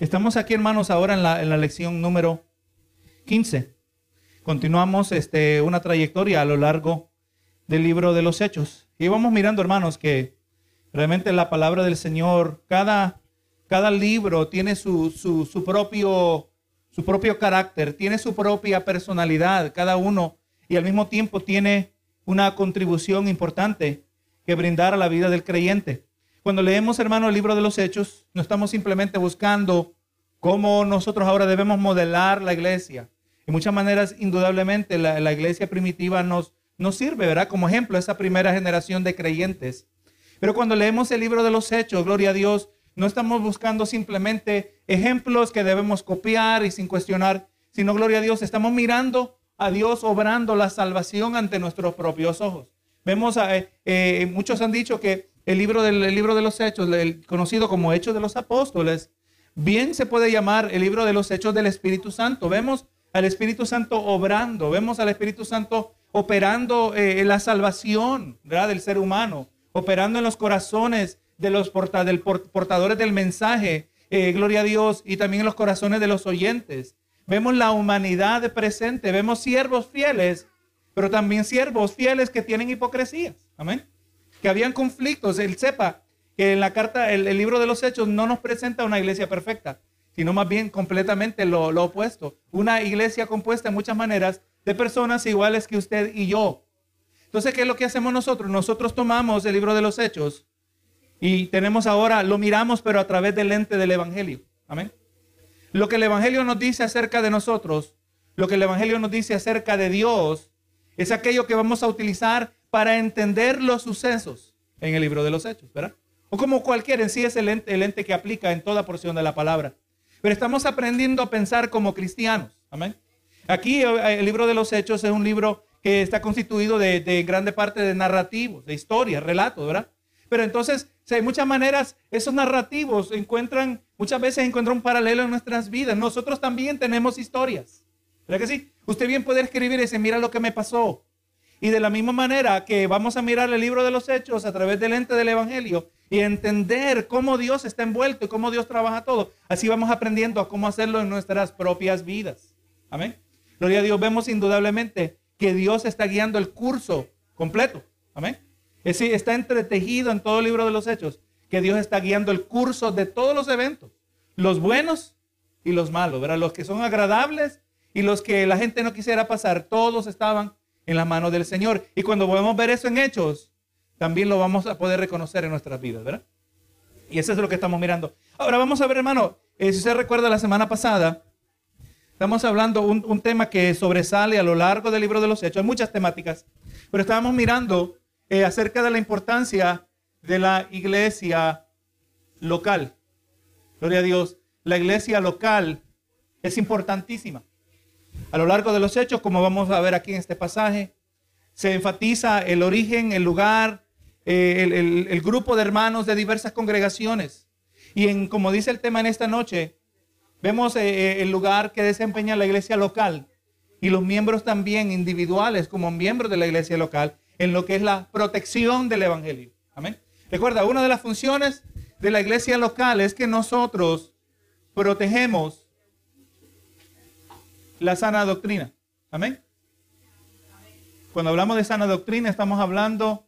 Estamos aquí, hermanos, ahora en la, en la lección número 15. Continuamos este, una trayectoria a lo largo del libro de los Hechos. Y vamos mirando, hermanos, que realmente la palabra del Señor, cada, cada libro tiene su, su, su, propio, su propio carácter, tiene su propia personalidad, cada uno, y al mismo tiempo tiene una contribución importante que brindar a la vida del creyente. Cuando leemos, hermano, el libro de los Hechos, no estamos simplemente buscando cómo nosotros ahora debemos modelar la iglesia. En muchas maneras, indudablemente, la, la iglesia primitiva nos, nos sirve, ¿verdad? Como ejemplo, esa primera generación de creyentes. Pero cuando leemos el libro de los Hechos, gloria a Dios, no estamos buscando simplemente ejemplos que debemos copiar y sin cuestionar, sino, gloria a Dios, estamos mirando a Dios obrando la salvación ante nuestros propios ojos. Vemos, a, eh, eh, muchos han dicho que el libro, del, el libro de los Hechos, conocido como Hechos de los Apóstoles, bien se puede llamar el libro de los Hechos del Espíritu Santo. Vemos al Espíritu Santo obrando, vemos al Espíritu Santo operando eh, la salvación del ser humano, operando en los corazones de los del portadores del mensaje, eh, gloria a Dios, y también en los corazones de los oyentes. Vemos la humanidad presente, vemos siervos fieles, pero también siervos fieles que tienen hipocresías. Amén que habían conflictos. Él sepa que en la carta, el, el, libro de los Hechos no nos presenta una iglesia perfecta, sino más bien completamente lo, lo opuesto. Una iglesia compuesta en muchas maneras de personas iguales que usted y yo. Entonces, ¿qué es lo que hacemos nosotros? Nosotros tomamos el libro de los Hechos y tenemos ahora, lo miramos, pero a través del lente del Evangelio. Amén. Lo que el Evangelio nos dice acerca de nosotros, lo que el Evangelio nos dice acerca de Dios, es aquello que vamos a utilizar para entender los sucesos en el libro de los Hechos, ¿verdad? O como cualquier en sí es el ente, el ente que aplica en toda porción de la palabra. Pero estamos aprendiendo a pensar como cristianos. Amén. Aquí eh, el libro de los Hechos es un libro que está constituido de, de grande parte de narrativos, de historias, relatos, ¿verdad? Pero entonces, de muchas maneras, esos narrativos encuentran, muchas veces encuentran un paralelo en nuestras vidas. Nosotros también tenemos historias. ¿Verdad que sí? Usted bien puede escribir y decir, mira lo que me pasó. Y de la misma manera que vamos a mirar el libro de los hechos a través del ente del Evangelio y entender cómo Dios está envuelto y cómo Dios trabaja todo, así vamos aprendiendo a cómo hacerlo en nuestras propias vidas. Amén. Gloria a Dios, vemos indudablemente que Dios está guiando el curso completo. Amén. Es decir, está entretejido en todo el libro de los hechos que Dios está guiando el curso de todos los eventos, los buenos y los malos, ¿verdad? Los que son agradables y los que la gente no quisiera pasar, todos estaban en la mano del Señor. Y cuando podemos ver eso en hechos, también lo vamos a poder reconocer en nuestras vidas, ¿verdad? Y eso es lo que estamos mirando. Ahora vamos a ver, hermano, eh, si usted recuerda la semana pasada, estamos hablando un, un tema que sobresale a lo largo del libro de los hechos. Hay muchas temáticas, pero estábamos mirando eh, acerca de la importancia de la iglesia local. Gloria a Dios. La iglesia local es importantísima. A lo largo de los hechos, como vamos a ver aquí en este pasaje, se enfatiza el origen, el lugar, eh, el, grupo de hermanos de diversas congregaciones. Y en, como dice el tema en esta noche, vemos eh, eh, el lugar que desempeña la iglesia local y los miembros también individuales como miembros de la iglesia local en lo que es la protección del evangelio. Amén. Recuerda, una de las funciones de la iglesia local es que nosotros protegemos la sana doctrina. Amén. Cuando hablamos de sana doctrina, estamos hablando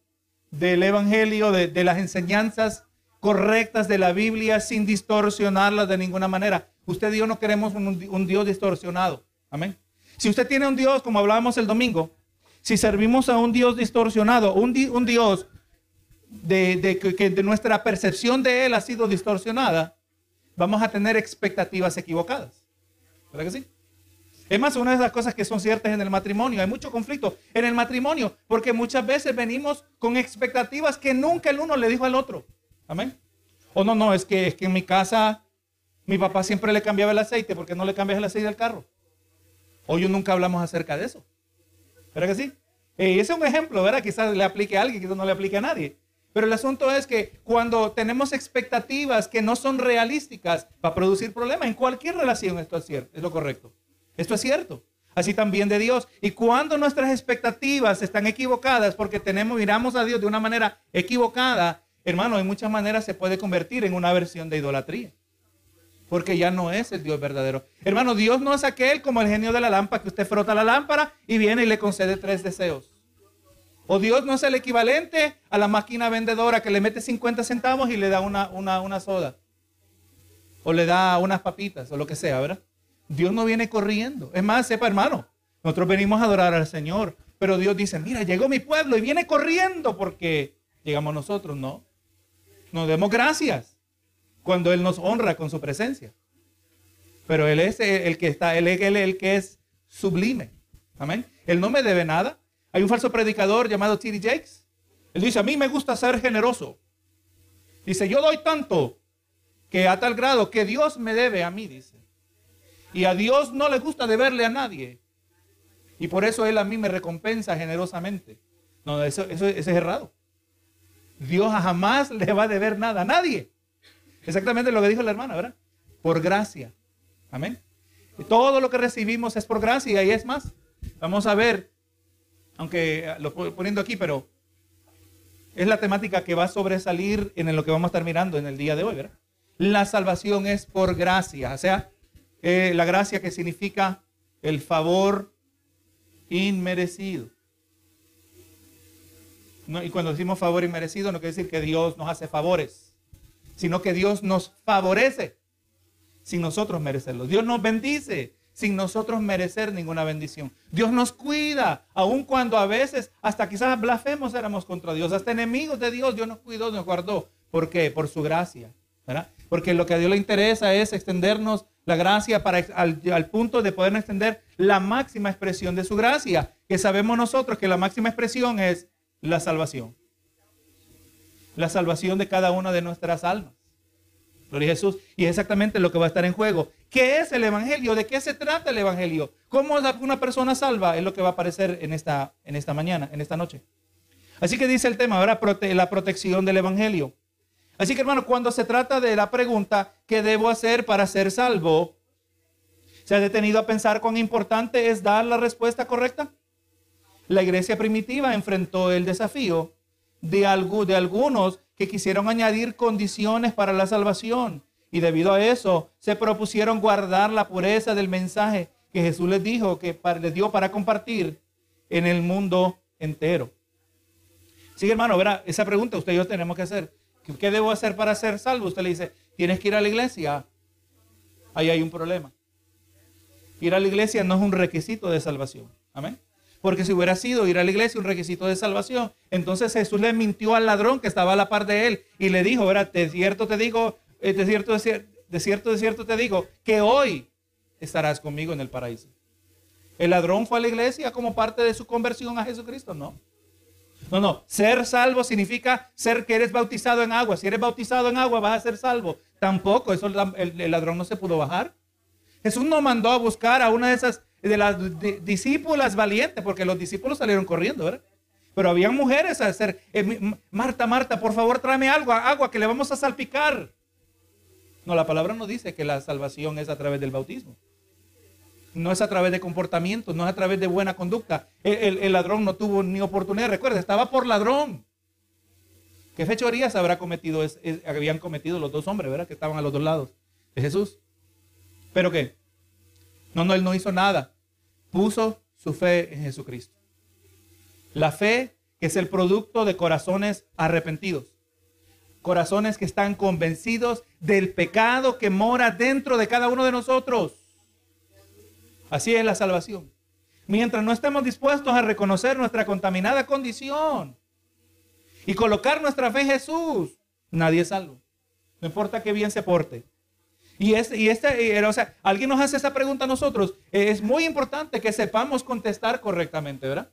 del Evangelio, de, las enseñanzas correctas de la Biblia sin distorsionarlas de ninguna manera. Usted y yo no queremos un, Dios distorsionado. Amén. Si usted tiene un Dios, como hablábamos el domingo, si servimos a un Dios distorsionado, un, di, un Dios de, que nuestra percepción de Él ha sido distorsionada, vamos a tener expectativas equivocadas. ¿Verdad que sí? Es más, una de las cosas que son ciertas en el matrimonio, hay mucho conflicto en el matrimonio, porque muchas veces venimos con expectativas que nunca el uno le dijo al otro. Amén. O no, no, es que, es que en mi casa mi papá siempre le cambiaba el aceite, porque no le cambias el aceite del carro? Hoy nunca hablamos acerca de eso. ¿Verdad que sí? Y ese es un ejemplo, ¿verdad? Quizás le aplique a alguien, quizás no le aplique a nadie. Pero el asunto es que cuando tenemos expectativas que no son realísticas, va a producir problemas en cualquier relación. Esto es cierto, es lo correcto. Esto es cierto. Así también de Dios. Y cuando nuestras expectativas están equivocadas porque tenemos, miramos a Dios de una manera equivocada, hermano, en muchas maneras se puede convertir en una versión de idolatría. porque ya no es el Dios verdadero. Hermano, Dios no es aquel como el genio de la lámpara que usted frota la lámpara y viene y le concede tres deseos. O Dios no es el equivalente a la máquina vendedora que le mete 50 centavos y le da una, una, una soda. O le da unas papitas o lo que sea, ¿verdad? Dios no viene corriendo. Es más, sepa hermano, nosotros venimos a adorar al Señor. Pero Dios dice, mira, llegó mi pueblo y viene corriendo porque llegamos nosotros, ¿no? Nos demos gracias cuando Él nos honra con su presencia. Pero Él es el que está, Él es el que es sublime. Amén. Él no me debe nada. Hay un falso predicador llamado T.D. Jakes. Él dice, a mí me gusta ser generoso. Dice, yo doy tanto que a tal grado que Dios me debe a mí, dice. Y a Dios no le gusta deberle a nadie. Y por eso Él a mí me recompensa generosamente. No, eso, eso, es errado. Dios jamás le va a deber nada a nadie. Exactamente lo que dijo la hermana, ¿verdad? Por gracia. Amén. Y todo lo que recibimos es por gracia y es más. Vamos a ver, aunque lo estoy poniendo aquí, pero es la temática que va a sobresalir en lo que vamos a estar mirando en el día de hoy, ¿verdad? La salvación es por gracia, o sea, eh, la gracia que significa el favor inmerecido. y cuando decimos favor inmerecido, no quiere decir que Dios nos hace favores sino que Dios nos favorece sin nosotros merecerlo. Dios nos bendice sin nosotros merecer ninguna bendición. Dios nos cuida, aun cuando a veces hasta quizás blasfemos éramos contra Dios, hasta enemigos de Dios, Dios nos cuidó, nos guardó. ¿Por qué? Por su gracia. Porque lo que a Dios le interesa es extendernos la gracia para, al, punto de poder extender la máxima expresión de su gracia, que sabemos nosotros que la máxima expresión es la salvación la salvación de cada una de nuestras almas. Gloria a Jesús. Y es exactamente lo que va a estar en juego. ¿Qué es el Evangelio? ¿De qué se trata el Evangelio? ¿Cómo una persona salva? Es lo que va a aparecer en esta, en esta mañana, en esta noche. Así que dice el tema, ahora la protección del Evangelio. Así que hermano, cuando se trata de la pregunta, ¿qué debo hacer para ser salvo? ¿Se ha detenido a pensar cuán importante es dar la respuesta correcta? La iglesia primitiva enfrentó el desafío de, de algunos que quisieron añadir condiciones para la salvación. Y debido a eso, se propusieron guardar la pureza del mensaje que Jesús les dijo, que les dio para compartir en el mundo entero. Sí, hermano, verá, esa pregunta usted y yo tenemos que hacer. ¿Qué debo hacer para ser salvo? Usted le dice, tienes que ir a la iglesia. Ahí hay un problema. Ir a la iglesia no es un requisito de salvación. Amén. Porque si hubiera sido ir a la iglesia un requisito de salvación, entonces Jesús le mintió al ladrón que estaba a la par de él y le dijo, de cierto te digo, eh, de cierto, de cierto te digo, que hoy estarás conmigo en el paraíso. El ladrón fue a la iglesia como parte de su conversión a Jesucristo, no. No, no, ser salvo significa ser que eres bautizado en agua. Si eres bautizado en agua vas a ser salvo. Tampoco, eso el, ladrón no se pudo bajar. Jesús no mandó a buscar a una de esas de las discípulas valientes, porque los discípulos salieron corriendo, ¿verdad? Pero habían mujeres a hacer, eh, Marta, Marta, por favor tráeme algo, agua que le vamos a salpicar. No, la palabra no dice que la salvación es a través del bautismo. No es a través de comportamiento, no es a través de buena conducta. El, ladrón no tuvo ni oportunidad, recuerda, estaba por ladrón. ¿Qué fechorías habrá cometido, habían cometido los dos hombres, ¿verdad? Que estaban a los dos lados de Jesús. ¿Pero qué? No, no, él no hizo nada. Puso su fe en Jesucristo. La fe que es el producto de corazones arrepentidos. Corazones que están convencidos del pecado que mora dentro de cada uno de nosotros. Así es la salvación. Mientras no estemos dispuestos a reconocer nuestra contaminada condición y colocar nuestra fe en Jesús, nadie es salvo. No importa qué bien se porte. Y, este, y este, o sea, alguien nos hace esa pregunta a nosotros. Es muy importante que sepamos contestar correctamente, ¿verdad?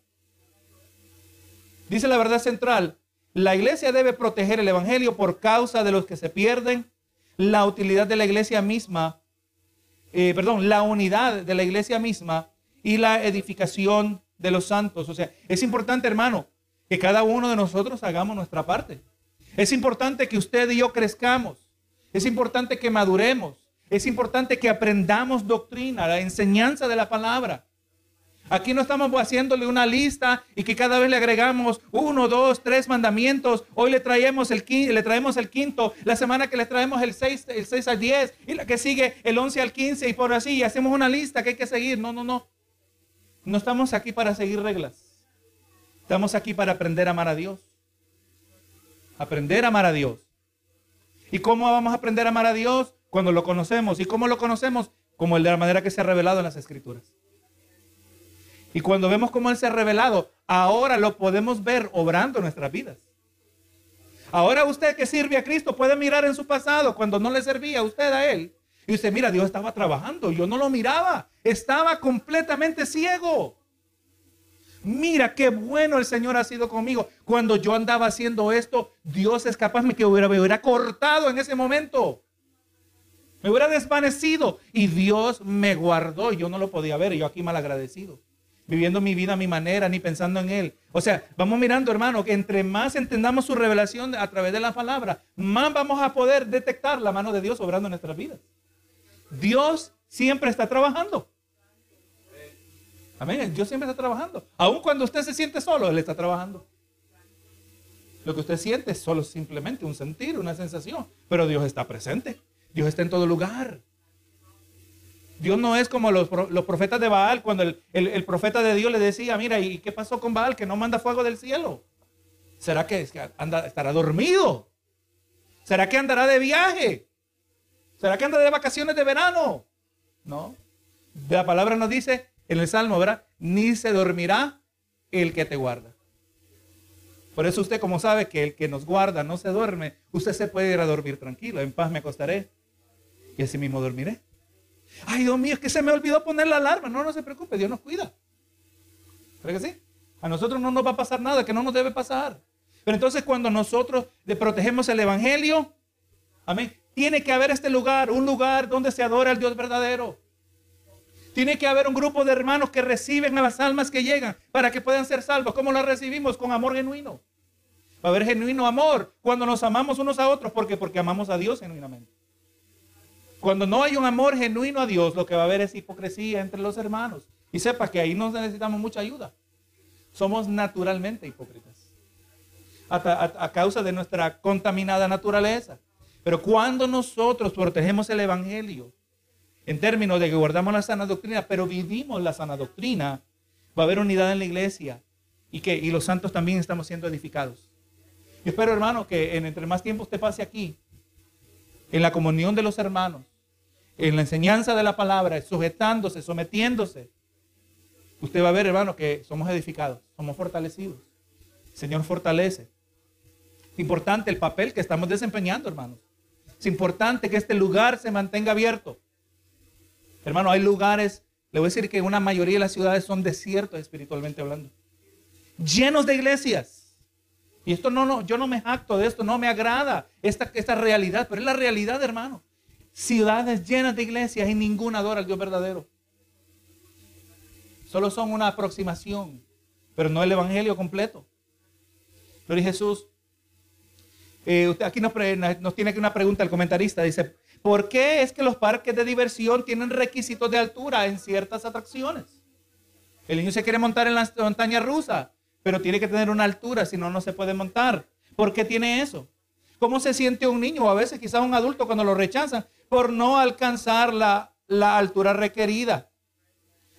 Dice la verdad central, la iglesia debe proteger el evangelio por causa de los que se pierden, la utilidad de la iglesia misma, eh, perdón, la unidad de la iglesia misma y la edificación de los santos. O sea, es importante, hermano, que cada uno de nosotros hagamos nuestra parte. Es importante que usted y yo crezcamos. Es importante que maduremos. Es importante que aprendamos doctrina, la enseñanza de la palabra. Aquí no estamos haciéndole una lista y que cada vez le agregamos uno, dos, tres mandamientos. Hoy le traemos el, le traemos el quinto, la semana que le traemos el 6 el seis al 10 y la que sigue el 11 al 15 y por así. Hacemos una lista que hay que seguir. No, no, no. No estamos aquí para seguir reglas. Estamos aquí para aprender a amar a Dios. Aprender a amar a Dios. ¿Y cómo vamos a aprender a amar a Dios? Cuando lo conocemos. ¿Y cómo lo conocemos? Como el de la manera que se ha revelado en las Escrituras. Y cuando vemos cómo Él se ha revelado, ahora lo podemos ver obrando nuestras vidas. Ahora usted que sirve a Cristo puede mirar en su pasado cuando no le servía a usted a Él. Y usted mira, Dios estaba trabajando, yo no lo miraba, estaba completamente ciego. Mira qué bueno el Señor ha sido conmigo. Cuando yo andaba haciendo esto, Dios es capaz de que hubiera, me hubiera cortado en ese momento. Me hubiera desvanecido y Dios me guardó. Yo no lo podía ver, yo aquí mal agradecido viviendo mi vida a mi manera, ni pensando en Él. O sea, vamos mirando, hermano, que entre más entendamos su revelación a través de la palabra, más vamos a poder detectar la mano de Dios obrando en nuestras vidas. Dios siempre está trabajando. Amén. Dios siempre está trabajando. Aun cuando usted se siente solo, Él está trabajando. Lo que usted siente es solo simplemente un sentir, una sensación. Pero Dios está presente. Dios está en todo lugar. Dios no es como los, profetas de Baal, cuando el, profeta de Dios le decía, mira, ¿y qué pasó con Baal? Que no manda fuego del cielo. ¿Será que anda, estará dormido? ¿Será que andará de viaje? ¿Será que anda de vacaciones de verano? No. La palabra nos dice en el Salmo, ¿verdad? Ni se dormirá el que te guarda. Por eso usted como sabe que el que nos guarda no se duerme, usted se puede ir a dormir tranquilo, en paz me acostaré y así mismo dormiré. Ay, Dios mío, es que se me olvidó poner la alarma. No, no se preocupe, Dios nos cuida. ¿Cree que sí? A nosotros no nos va a pasar nada que no nos debe pasar. Pero entonces cuando nosotros le protegemos el Evangelio, amén, tiene que haber este lugar, un lugar donde se adora al Dios verdadero. Tiene que haber un grupo de hermanos que reciben a las almas que llegan para que puedan ser salvos. ¿Cómo las recibimos? Con amor genuino. Va a haber genuino amor cuando nos amamos unos a otros. ¿Por qué? Porque amamos a Dios genuinamente. Cuando no hay un amor genuino a Dios, lo que va a haber es hipocresía entre los hermanos. Y sepa que ahí no necesitamos mucha ayuda. Somos naturalmente hipócritas. A, causa de nuestra contaminada naturaleza. Pero cuando nosotros protegemos el Evangelio, en términos de que guardamos la sana doctrina, pero vivimos la sana doctrina, va a haber unidad en la iglesia y que y los santos también estamos siendo edificados. Yo espero, hermano, que en entre más tiempo usted pase aquí, en la comunión de los hermanos, en la enseñanza de la palabra, sujetándose, sometiéndose, usted va a ver, hermano, que somos edificados, somos fortalecidos. El Señor fortalece. Es importante el papel que estamos desempeñando, hermanos. Es importante que este lugar se mantenga abierto. Hermano, hay lugares, le voy a decir que una mayoría de las ciudades son desiertos espiritualmente hablando. Llenos de iglesias y esto no, no, yo no me jacto de esto, no me agrada esta, esta realidad, pero es la realidad, hermano. Ciudades llenas de iglesias y ninguna adora al Dios verdadero. Solo son una aproximación, pero no el evangelio completo. Pero Jesús, eh, usted aquí nos, tiene una pregunta el comentarista. Dice, ¿por qué es que los parques de diversión tienen requisitos de altura en ciertas atracciones? El niño se quiere montar en la montaña rusa pero tiene que tener una altura, si no, no se puede montar. ¿Por qué tiene eso? ¿Cómo se siente un niño o a veces quizás un adulto cuando lo rechazan por no alcanzar la, altura requerida?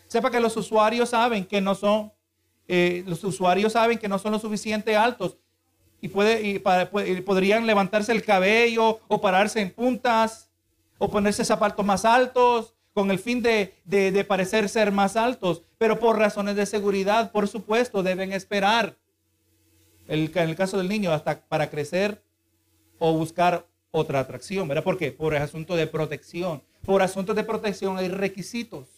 Sepa que los usuarios saben que no son, eh, los usuarios saben que no son lo suficiente altos y, puede, y podrían levantarse el cabello o pararse en puntas o ponerse zapatos más altos con el fin de, parecer ser más altos, pero por razones de seguridad, por supuesto, deben esperar, en el caso del niño, hasta para crecer o buscar otra atracción, ¿verdad? ¿Por qué? Por asunto de protección. Por asuntos de protección hay requisitos.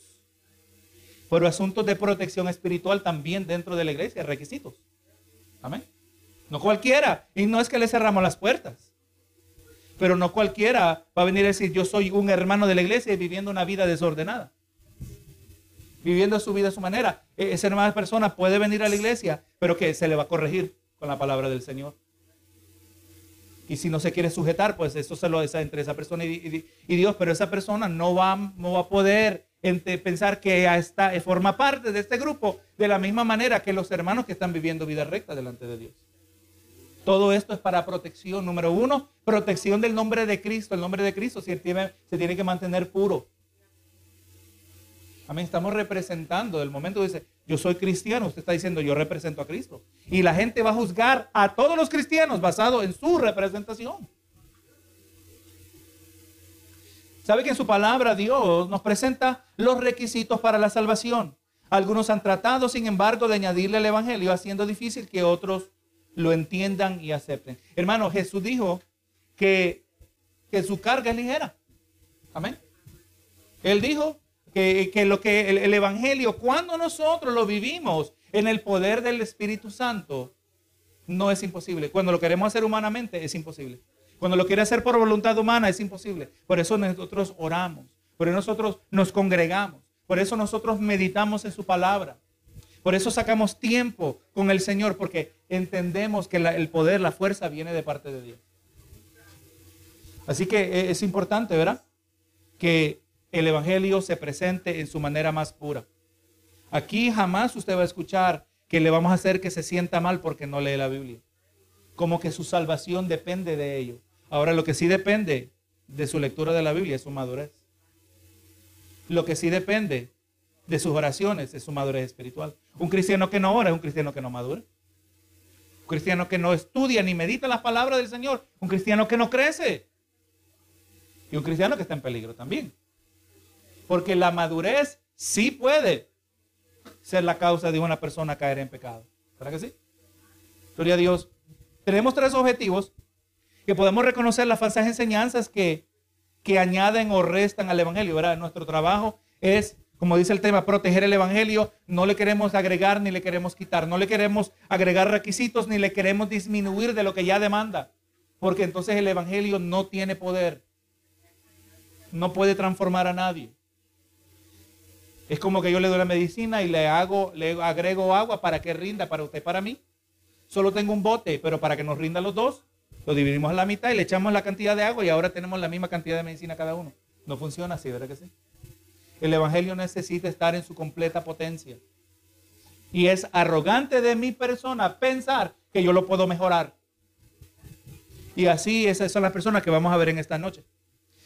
Por asuntos de protección espiritual también dentro de la iglesia hay requisitos. Amén. No cualquiera. Y no es que le cerramos las puertas. Pero no cualquiera va a venir a decir, yo soy un hermano de la iglesia y viviendo una vida desordenada. Viviendo su vida a su manera. E-, esa hermana persona puede venir a la iglesia, pero que se le va a corregir con la palabra del Señor. Y si no se quiere sujetar, pues eso se lo da entre esa persona y, Dios. Pero esa persona no va, no va a poder pensar que está, forma parte de este grupo de la misma manera que los hermanos que están viviendo vida recta delante de Dios. Todo esto es para protección. Número uno, protección del nombre de Cristo. El nombre de Cristo se tiene, se tiene que mantener puro. Amén. Estamos representando. El momento dice, yo soy cristiano. Usted está diciendo, yo represento a Cristo. Y la gente va a juzgar a todos los cristianos basado en su representación. ¿Sabe que en su palabra Dios nos presenta los requisitos para la salvación? Algunos han tratado, sin embargo, de añadirle al Evangelio, haciendo difícil que otros lo entiendan y acepten. Hermano, Jesús dijo que, que su carga es ligera. Amén. Él dijo que, lo que el, Evangelio, cuando nosotros lo vivimos en el poder del Espíritu Santo, no es imposible. Cuando lo queremos hacer humanamente, es imposible. Cuando lo quiere hacer por voluntad humana es imposible. Por eso nosotros oramos, por eso nosotros nos congregamos, por eso nosotros meditamos en su palabra. Por eso sacamos tiempo con el Señor, porque entendemos que el poder, la fuerza viene de parte de Dios. Así que eh, es importante, ¿verdad? Que el Evangelio se presente en su manera más pura. Aquí jamás usted va a escuchar que le vamos a hacer que se sienta mal porque no lee la Biblia. Como que su salvación depende de ello. Ahora, lo que sí depende de su lectura de la Biblia es su madurez. Lo que sí depende de sus oraciones es su madurez espiritual. Un cristiano que no ora es un cristiano que no madura. Cristiano que no estudia ni medita las palabras del Señor. Un cristiano que no crece. Y un cristiano que está en peligro también. Porque la madurez sí puede ser la causa de una persona caer en pecado. ¿Verdad que sí? Gloria a Dios. Tenemos tres objetivos que podemos reconocer las falsas enseñanzas que, que añaden o restan al Evangelio. ¿verdad? Nuestro trabajo es, como dice el tema, proteger el Evangelio. No le queremos agregar ni le queremos quitar. No le queremos agregar requisitos ni le queremos disminuir de lo que ya demanda. Porque entonces el Evangelio no tiene poder. No puede transformar a nadie. Es como que yo le doy la medicina y le hago, le agrego agua para que rinda para usted, para mí. Solo tengo un bote, pero para que nos rinda los dos, lo dividimos a la mitad y le echamos la cantidad de agua y ahora tenemos la misma cantidad de medicina cada uno. No funciona así, ¿verdad que sí? El Evangelio necesita estar en su completa potencia. Y es arrogante de mi persona pensar que yo lo puedo mejorar. Y así esas son las personas que vamos a ver en esta noche.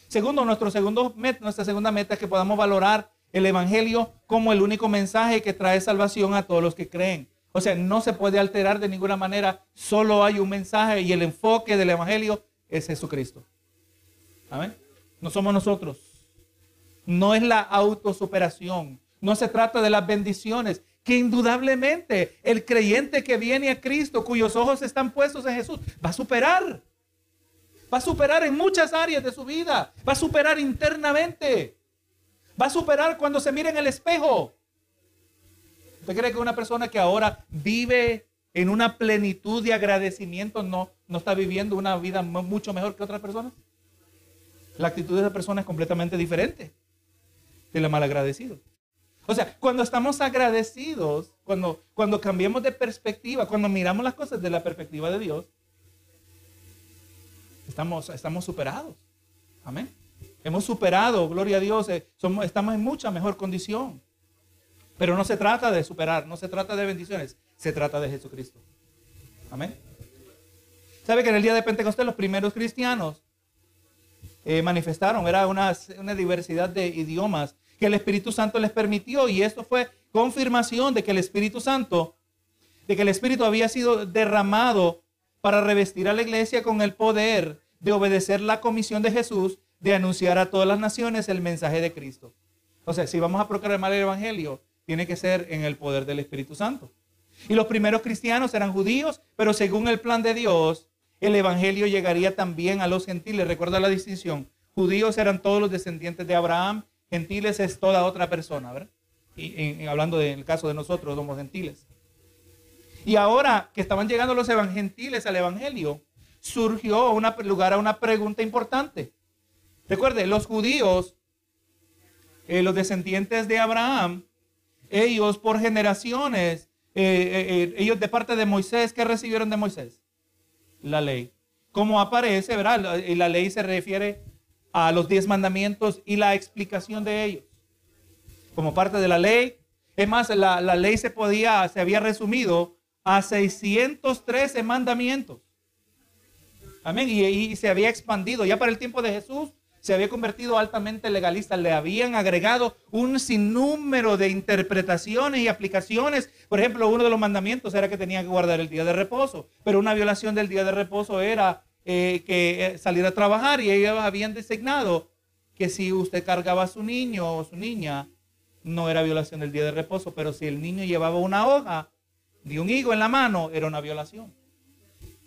Segundo, nuestro segundo nuestra segunda meta es que podamos valorar el Evangelio como el único mensaje que trae salvación a todos los que creen. O sea, no se puede alterar de ninguna manera. Solo hay un mensaje y el enfoque del Evangelio es Jesucristo. Amén. No somos nosotros. No es la autosuperación. No se trata de las bendiciones. Que indudablemente el creyente que viene a Cristo, cuyos ojos están puestos en Jesús, va a superar. Va a superar en muchas áreas de su vida. Va a superar internamente. Va a superar cuando se mire en el espejo. ¿Usted cree que una persona que ahora vive en una plenitud de agradecimiento no, no está viviendo una vida mucho mejor que otras personas? La actitud de esa persona es completamente diferente de la malagradecido. O sea, cuando estamos agradecidos, cuando, cuando cambiamos de perspectiva, cuando miramos las cosas de la perspectiva de Dios, estamos, estamos superados. Amén. Hemos superado, gloria a Dios, eh, somos, estamos en mucha mejor condición. Pero no se trata de superar, no se trata de bendiciones, se trata de Jesucristo. Amén. ¿Sabe que en el día de Pentecostés los primeros cristianos eh, manifestaron, era una, una diversidad de idiomas que el Espíritu Santo les permitió y esto fue confirmación de que el Espíritu Santo, de que el Espíritu había sido derramado para revestir a la iglesia con el poder de obedecer la comisión de Jesús de anunciar a todas las naciones el mensaje de Cristo. O sea, si vamos a proclamar el Evangelio, tiene que ser en el poder del Espíritu Santo. Y los primeros cristianos eran judíos, pero según el plan de Dios, el Evangelio llegaría también a los gentiles. Recuerda la distinción. Judíos eran todos los descendientes de Abraham, gentiles es toda otra persona, ¿verdad? Y, hablando del caso de nosotros, somos gentiles. Y ahora que estaban llegando los gentiles al Evangelio, surgió una, lugar a una pregunta importante. Recuerde, los judíos, eh, los descendientes de Abraham, ellos por generaciones, eh, eh, ellos de parte de Moisés, ¿qué recibieron de Moisés? La ley. Como aparece, ¿verdad? La, ley se refiere a los diez mandamientos y la explicación de ellos. como parte de la ley. Es más, la, la ley se podía, se había resumido a 613 mandamientos. Amén. Y, y, se había expandido. Ya para el tiempo de Jesús se había convertido altamente legalista. Le habían agregado un sinnúmero de interpretaciones y aplicaciones. Por ejemplo, uno de los mandamientos era que tenía que guardar el día de reposo. Pero una violación del día de reposo era eh, que eh, salir a trabajar y ellos habían designado que si usted cargaba a su niño o su niña, no era violación del día de reposo, pero si el niño llevaba una hoja de un higo en la mano, era una violación.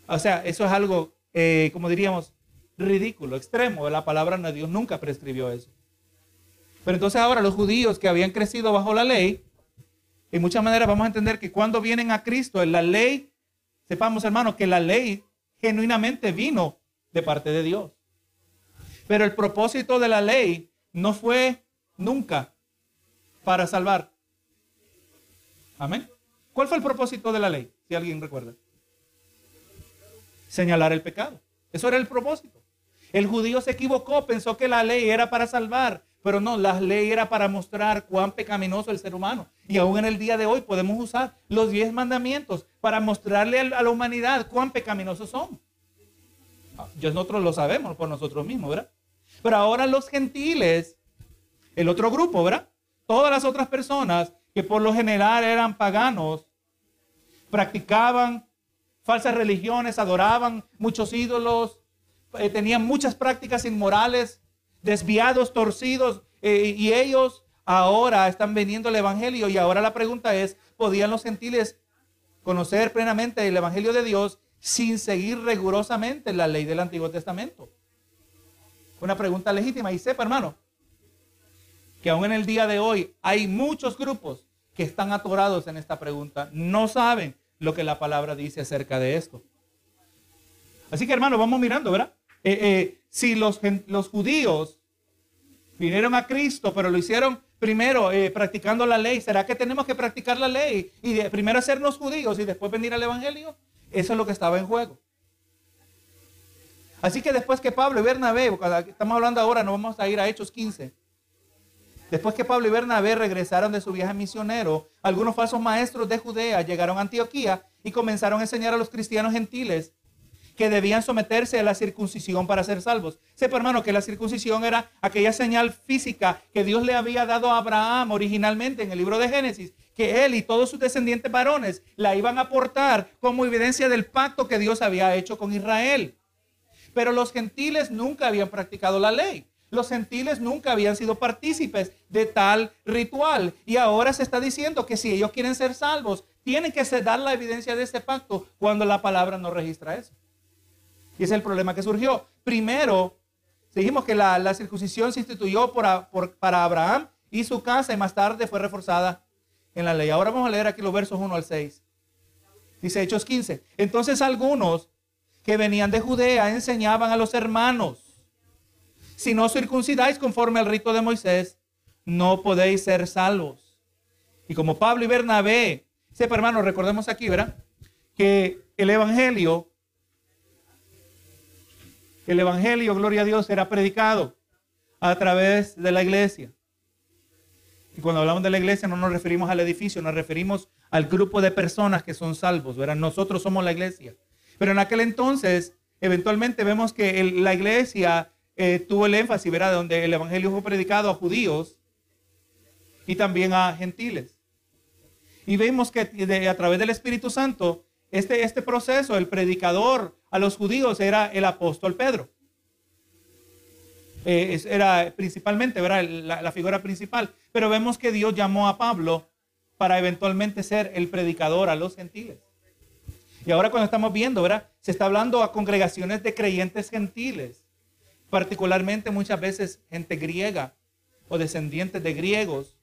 O sea, eso es algo, eh, como diríamos, ridículo, extremo. La palabra de Dios nunca prescribió eso. Pero entonces ahora los judíos que habían crecido bajo la ley, en muchas maneras vamos a entender que cuando vienen a Cristo, en la ley, sepamos hermanos que la ley genuinamente vino de parte de Dios. Pero el propósito de la ley no fue nunca para salvar. Amén. ¿Cuál fue el propósito de la ley? Si alguien recuerda. Señalar el pecado. Eso era el propósito. El judío se equivocó, pensó que la ley era para salvar, pero no, la ley era para mostrar cuán pecaminoso el ser humano. Y aún en el día de hoy podemos usar los diez mandamientos para mostrarle a la humanidad cuán pecaminosos son. Ya nosotros lo sabemos por nosotros mismos, ¿verdad? Pero ahora los gentiles, el otro grupo, ¿verdad? Todas las otras personas que por lo general eran paganos, practicaban falsas religiones, adoraban muchos ídolos, eh, tenían muchas prácticas inmorales, desviados, torcidos, eh, y ellos ahora están vendiendo el Evangelio. Y ahora la pregunta es, ¿podían los gentiles conocer plenamente el Evangelio de Dios sin seguir rigurosamente la ley del Antiguo Testamento? Una pregunta legítima. Y sepa, hermano, que aún en el día de hoy hay muchos grupos que están atorados en esta pregunta. No saben lo que la palabra dice acerca de esto. Así que, hermano, vamos mirando, ¿verdad? Eh, eh, si los, judíos vinieron a Cristo, pero lo hicieron primero eh, practicando la ley, ¿será que tenemos que practicar la ley y primero hacernos judíos y después venir al Evangelio? Eso es lo que estaba en juego. Así que después que Pablo y Bernabé, estamos hablando ahora, no vamos a ir a Hechos 15. Después que Pablo y Bernabé regresaron de su viaje misionero, algunos falsos maestros de Judea llegaron a Antioquía y comenzaron a enseñar a los cristianos gentiles que debían someterse a la circuncisión para ser salvos. Sepa, hermano, que la circuncisión era aquella señal física que Dios le había dado a Abraham originalmente en el libro de Génesis, que él y todos sus descendientes varones la iban a aportar como evidencia del pacto que Dios había hecho con Israel. Pero los gentiles nunca habían practicado la ley. Los gentiles nunca habían sido partícipes de tal ritual. Y ahora se está diciendo que si ellos quieren ser salvos, tienen que dar la evidencia de ese pacto cuando la palabra no registra eso. Y es el problema que surgió. Primero, dijimos que la, circuncisión se instituyó para Abraham y su casa y más tarde fue reforzada en la ley. Ahora vamos a leer aquí los versos 1 al 6. Dice Hechos 15. Entonces algunos que venían de Judea enseñaban a los hermanos, si no circuncidáis conforme al rito de Moisés, no podéis ser salvos. Y como Pablo y Bernabé, sepa hermano, recordemos aquí, ¿verdad? Que el Evangelio el Evangelio, gloria a Dios, era predicado a través de la iglesia. Y cuando hablamos de la iglesia no nos referimos al edificio, nos referimos al grupo de personas que son salvos, ¿verdad? Nosotros somos la iglesia. Pero en aquel entonces, eventualmente vemos que la iglesia eh, tuvo el énfasis, ¿verdad? Donde el evangelio fue predicado a judíos y también a gentiles. Y vemos que a través del Espíritu Santo, este, este proceso, el predicador a los judíos era el apóstol Pedro. Eh, era principalmente, ¿verdad? La, la figura principal. Pero vemos que Dios llamó a Pablo para eventualmente ser el predicador a los gentiles. Y ahora cuando estamos viendo, ¿verdad? Se está hablando a congregaciones de creyentes gentiles, particularmente muchas veces gente griega o descendientes de griegos,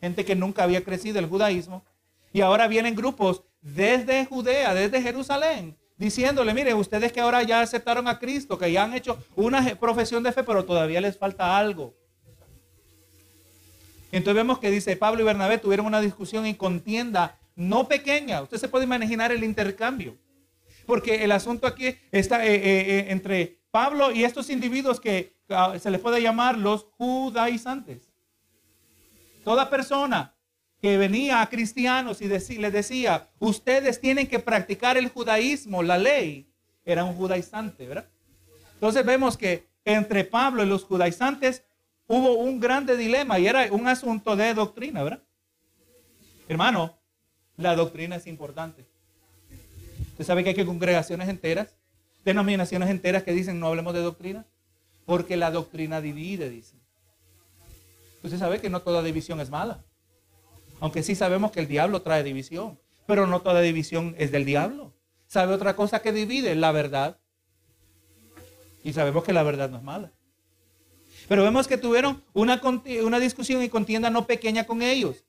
gente que nunca había crecido el judaísmo. Y ahora vienen grupos desde Judea, desde Jerusalén, diciéndole, mire, ustedes que ahora ya aceptaron a Cristo, que ya han hecho una profesión de fe, pero todavía les falta algo. Entonces vemos que dice Pablo y Bernabé tuvieron una discusión y contienda no pequeña. Usted se puede imaginar el intercambio. Porque el asunto aquí está eh, eh, eh, entre Pablo y estos individuos que ah, se les puede llamar los judaizantes. Toda persona que venía a cristianos y les decía, ustedes tienen que practicar el judaísmo, la ley, era un judaizante, ¿verdad? Entonces vemos que entre Pablo y los judaizantes hubo un grande dilema y era un asunto de doctrina, ¿verdad? Hermano, la doctrina es importante. Usted sabe que hay congregaciones enteras, denominaciones enteras que dicen no hablemos de doctrina, porque la doctrina divide, dicen. Usted sabe que no toda división es mala. Aunque sí sabemos que el diablo trae división, pero no toda división es del diablo. ¿Sabe otra cosa que divide? La verdad. Y sabemos que la verdad no es mala. Pero vemos que tuvieron una, una discusión y contienda no pequeña con ellos.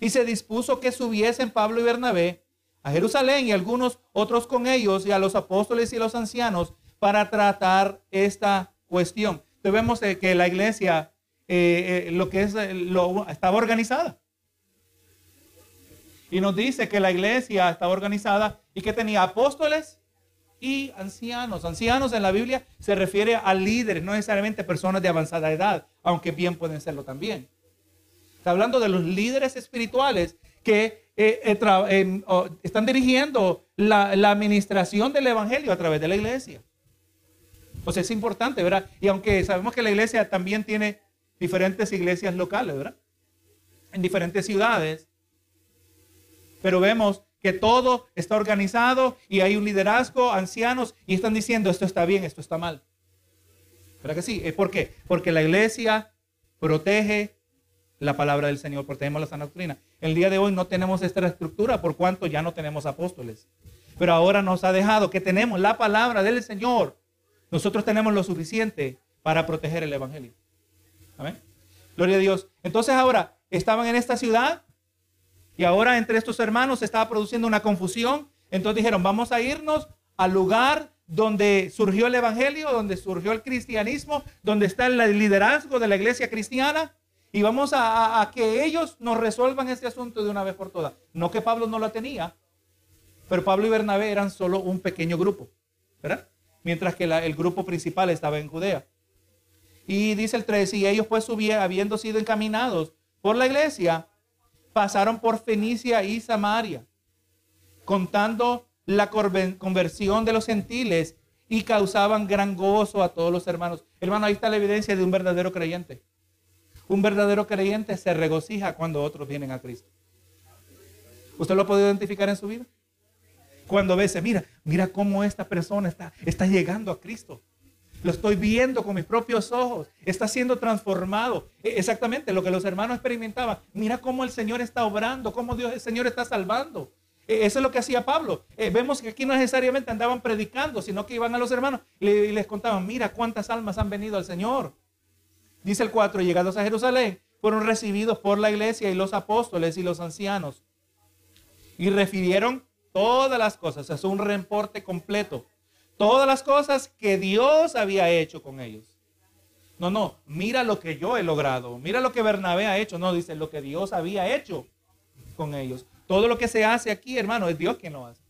Y se dispuso que subiesen Pablo y Bernabé a Jerusalén y algunos otros con ellos y a los apóstoles y los ancianos para tratar esta cuestión. Entonces vemos que la iglesia, eh, eh, lo que es, eh, lo, estaba organizada. Y nos dice que la iglesia estaba organizada y que tenía apóstoles y ancianos. Ancianos en la Biblia se refiere a líderes, no necesariamente personas de avanzada edad, aunque bien pueden serlo también. Está hablando de los líderes espirituales que eh, eh, están dirigiendo la, administración del Evangelio a través de la iglesia. O es importante, ¿verdad? Y aunque sabemos que la iglesia también tiene diferentes iglesias locales, ¿verdad? En diferentes ciudades. Pero vemos que todo está organizado y hay un liderazgo, ancianos, y están diciendo esto está bien, esto está mal. ¿Verdad que sí? ¿Por qué? Porque la iglesia protege la palabra del Señor, protegemos la sana doctrina. El día de hoy no tenemos esta estructura por cuanto ya no tenemos apóstoles. Pero ahora nos ha dejado que tenemos la palabra del Señor. Nosotros tenemos lo suficiente para proteger el Evangelio. Amén. Gloria a Dios. Entonces ahora estaban en esta ciudad y ahora entre estos hermanos se estaba produciendo una confusión. Entonces dijeron, vamos a irnos al lugar donde surgió el Evangelio, donde surgió el cristianismo, donde está el liderazgo de la iglesia cristiana y vamos a, que ellos nos resuelvan este asunto de una vez por todas. No que Pablo no la tenía, pero Pablo y Bernabé eran solo un pequeño grupo, ¿verdad? Mientras que el grupo principal estaba en Judea. Y dice el 13, y ellos pues subían, habiendo sido encaminados por la iglesia, pasaron por Fenicia y Samaria, contando la conversión de los gentiles y causaban gran gozo a todos los hermanos. Hermano, ahí está la evidencia de un verdadero creyente. Un verdadero creyente se regocija cuando otros vienen a Cristo. ¿Usted lo puede identificar en su vida? Cuando ve, mira, mira cómo esta persona está, está llegando a Cristo. Lo estoy viendo con mis propios ojos. Está siendo transformado. E, exactamente lo que los hermanos experimentaban. Mira cómo el Señor está obrando, cómo Dios, el Señor está salvando. E, eso es lo que hacía Pablo. E, vemos que aquí no necesariamente andaban predicando, sino que iban a los hermanos y les contaban, mira cuántas almas han venido al Señor. Dice el 4, llegados a Jerusalén, fueron recibidos por la iglesia y los apóstoles y los ancianos. Y refirieron todas las cosas, es un reporte completo. Todas las cosas que Dios había hecho con ellos. No, no, mira lo que yo he logrado. Mira lo que Bernabé ha hecho. No, dice lo que Dios había hecho con ellos. Todo lo que se hace aquí, hermano, es Dios quien lo hace.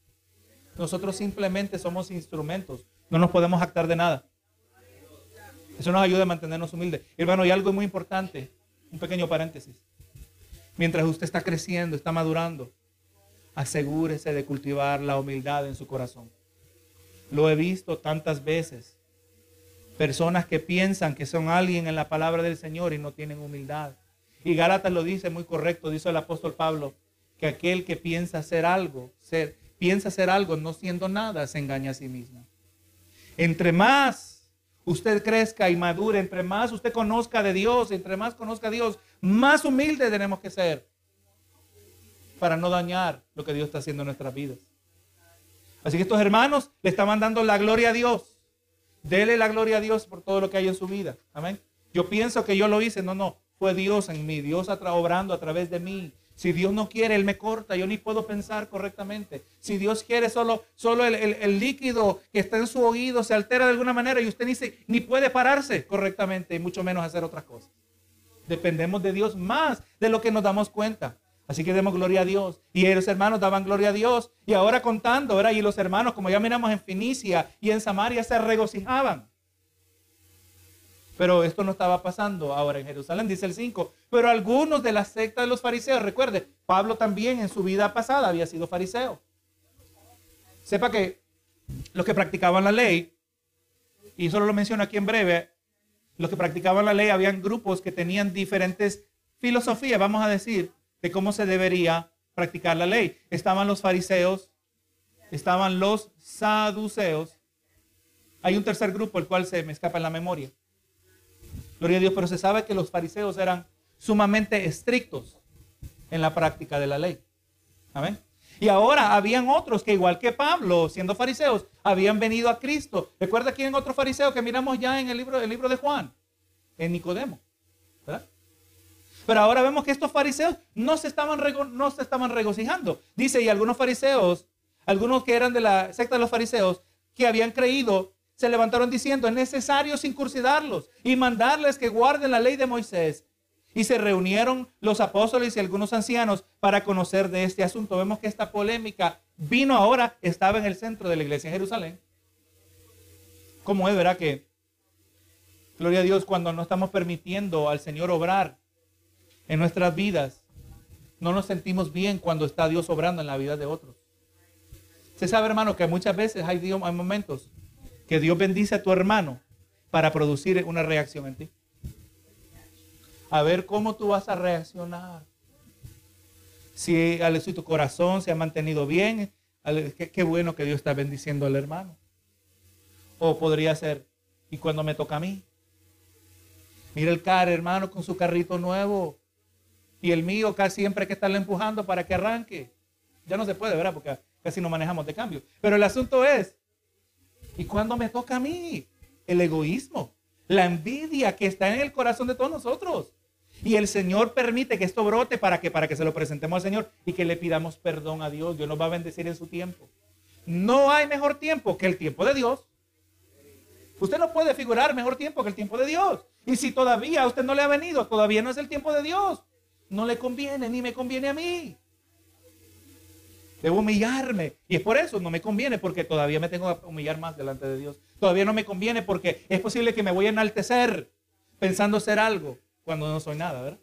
Nosotros simplemente somos instrumentos. No nos podemos actar de nada. Eso nos ayuda a mantenernos humildes. Hermano, y algo muy importante, un pequeño paréntesis. Mientras usted está creciendo, está madurando, asegúrese de cultivar la humildad en su corazón. Lo he visto tantas veces. Personas que piensan que son alguien en la palabra del Señor y no tienen humildad. Y Gálatas lo dice muy correcto, dice el apóstol Pablo, que aquel que piensa hacer algo, ser, piensa hacer algo no siendo nada, se engaña a sí mismo. Entre más usted crezca y madure, entre más usted conozca de Dios, entre más conozca a Dios, más humilde tenemos que ser para no dañar lo que Dios está haciendo en nuestras vidas. Así que estos hermanos le estaban dando la gloria a Dios. Dele la gloria a Dios por todo lo que hay en su vida. Amén. Yo pienso que yo lo hice. No, no. Fue Dios en mí. Dios obrando a través de mí. Si Dios no quiere, Él me corta, yo ni puedo pensar correctamente. Si Dios quiere, solo, solo el, líquido que está en su oído se altera de alguna manera y usted ni, ni puede pararse correctamente y mucho menos hacer otras cosas. Dependemos de Dios más de lo que nos damos cuenta. Así que demos gloria a Dios. Y los hermanos daban gloria a Dios. Y ahora contando, ¿verdad? Y los hermanos, como ya miramos en Finicia y en Samaria, se regocijaban. Pero esto no estaba pasando ahora en Jerusalén, dice el 5. Pero algunos de la secta de los fariseos, recuerde, Pablo también en su vida pasada había sido fariseo. Sepa que los que practicaban la ley, y solo lo menciono aquí en breve, los que practicaban la ley, habían grupos que tenían diferentes filosofías, vamos a decir, de cómo se debería practicar la ley. Estaban los fariseos, estaban los saduceos. Hay un tercer grupo, el cual se me escapa en la memoria. Gloria a Dios, pero se sabe que los fariseos eran sumamente estrictos en la práctica de la ley. Amén. Y ahora habían otros que igual que Pablo, siendo fariseos, habían venido a Cristo. Recuerda quién otro fariseo que miramos ya en el libro, el libro de Juan, en Nicodemo. Pero ahora vemos que estos fariseos no se, estaban regocijando. Dice, y algunos fariseos, algunos que eran de la secta de los fariseos, que habían creído, se levantaron diciendo, es necesario circuncidarlos y mandarles que guarden la ley de Moisés. Y se reunieron los apóstoles y algunos ancianos para conocer de este asunto. Vemos que esta polémica vino ahora, estaba en el centro de la iglesia en Jerusalén. Como es, verdad que, gloria a Dios, cuando no estamos permitiendo al Señor obrar en nuestras vidas, no nos sentimos bien cuando está Dios obrando en la vida de otros. Se sabe, hermano, que muchas veces hay, hay momentos que Dios bendice a tu hermano para producir una reacción en ti a ver cómo tú vas a reaccionar. Si, si tu corazón se ha mantenido bien, qué, bueno que Dios está bendiciendo al hermano. O podría ser, ¿y cuando me toca a mí? Mira el car, hermano, con su carrito nuevo. Y el mío casi siempre hay que estarle empujando para que arranque. Ya no se puede, ¿verdad? Porque casi no manejamos de cambio. Pero el asunto es, ¿y cuando me toca a mí? El egoísmo, la envidia que está en el corazón de todos nosotros. Y el Señor permite que esto brote para que, para que se lo presentemos al Señor y que le pidamos perdón a Dios. Dios nos va a bendecir en su tiempo. No hay mejor tiempo que el tiempo de Dios. Usted no puede figurar mejor tiempo que el tiempo de Dios. Y si todavía a usted no le ha venido, todavía no es el tiempo de Dios. No le conviene, ni me conviene a mí. Debo humillarme. Y es por eso, no me conviene porque todavía me tengo que humillar más delante de Dios. Todavía no me conviene porque es posible que me voy a enaltecer pensando ser algo cuando no soy nada, ¿verdad?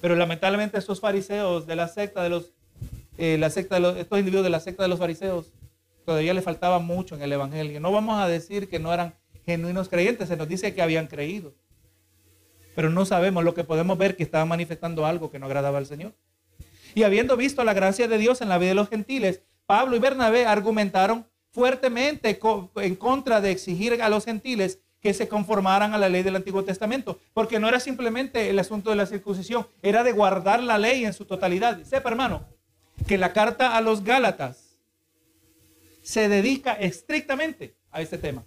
Pero lamentablemente estos fariseos de la secta de los, eh, la secta los, estos individuos de la secta de los fariseos, todavía les faltaba mucho en el evangelio. No vamos a decir que no eran genuinos creyentes, se nos dice que habían creído. Pero no sabemos lo que podemos ver que estaban manifestando algo que no agradaba al Señor. Y habiendo visto la gracia de Dios en la vida de los gentiles, Pablo y Bernabé argumentaron fuertemente en contra de exigir a los gentiles que se conformaran a la ley del Antiguo Testamento, porque no era simplemente el asunto de la circuncisión, era de guardar la ley en su totalidad. Sepa, hermano, que la carta a los Gálatas se dedica estrictamente a este tema.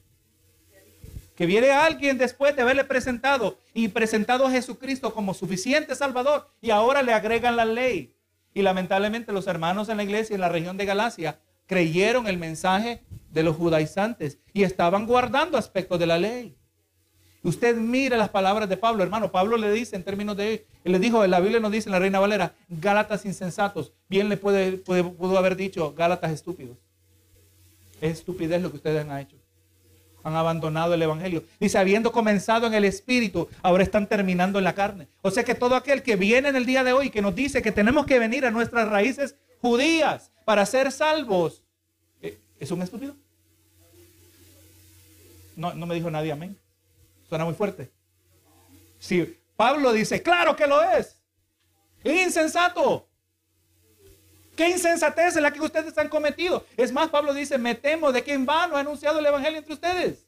Que viene alguien después de haberle presentado y presentado a Jesucristo como suficiente Salvador y ahora le agregan la ley. Y lamentablemente los hermanos en la iglesia en la región de Galacia creyeron el mensaje de los judaizantes y estaban guardando aspectos de la ley. Usted mira las palabras de Pablo, hermano. Pablo le dice en términos de, él le dijo, la Biblia nos dice en la Reina Valera, Gálatas insensatos. Bien le puede, pudo haber dicho, Gálatas estúpidos. Es estupidez lo que ustedes han hecho. Han abandonado el Evangelio. Dice, habiendo comenzado en el Espíritu, ahora están terminando en la carne. O sea que todo aquel que viene en el día de hoy, que nos dice que tenemos que venir a nuestras raíces judías para ser salvos, eh, ¿es un estúpido? No, me dijo nadie amén. Suena muy fuerte. Si Pablo dice, claro que lo es. Es insensato. ¿Qué insensatez es la que ustedes han cometido? Es más, Pablo dice, me temo de que en vano ha anunciado el Evangelio entre ustedes.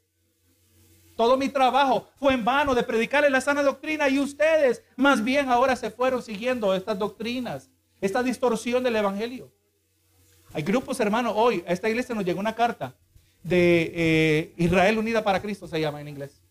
Todo mi trabajo fue en vano de predicarles la sana doctrina y ustedes más bien ahora se fueron siguiendo estas doctrinas, esta distorsión del Evangelio. Hay grupos, hermanos, hoy a esta iglesia nos llegó una carta de eh, Israel Unida para Cristo, se llama en inglés.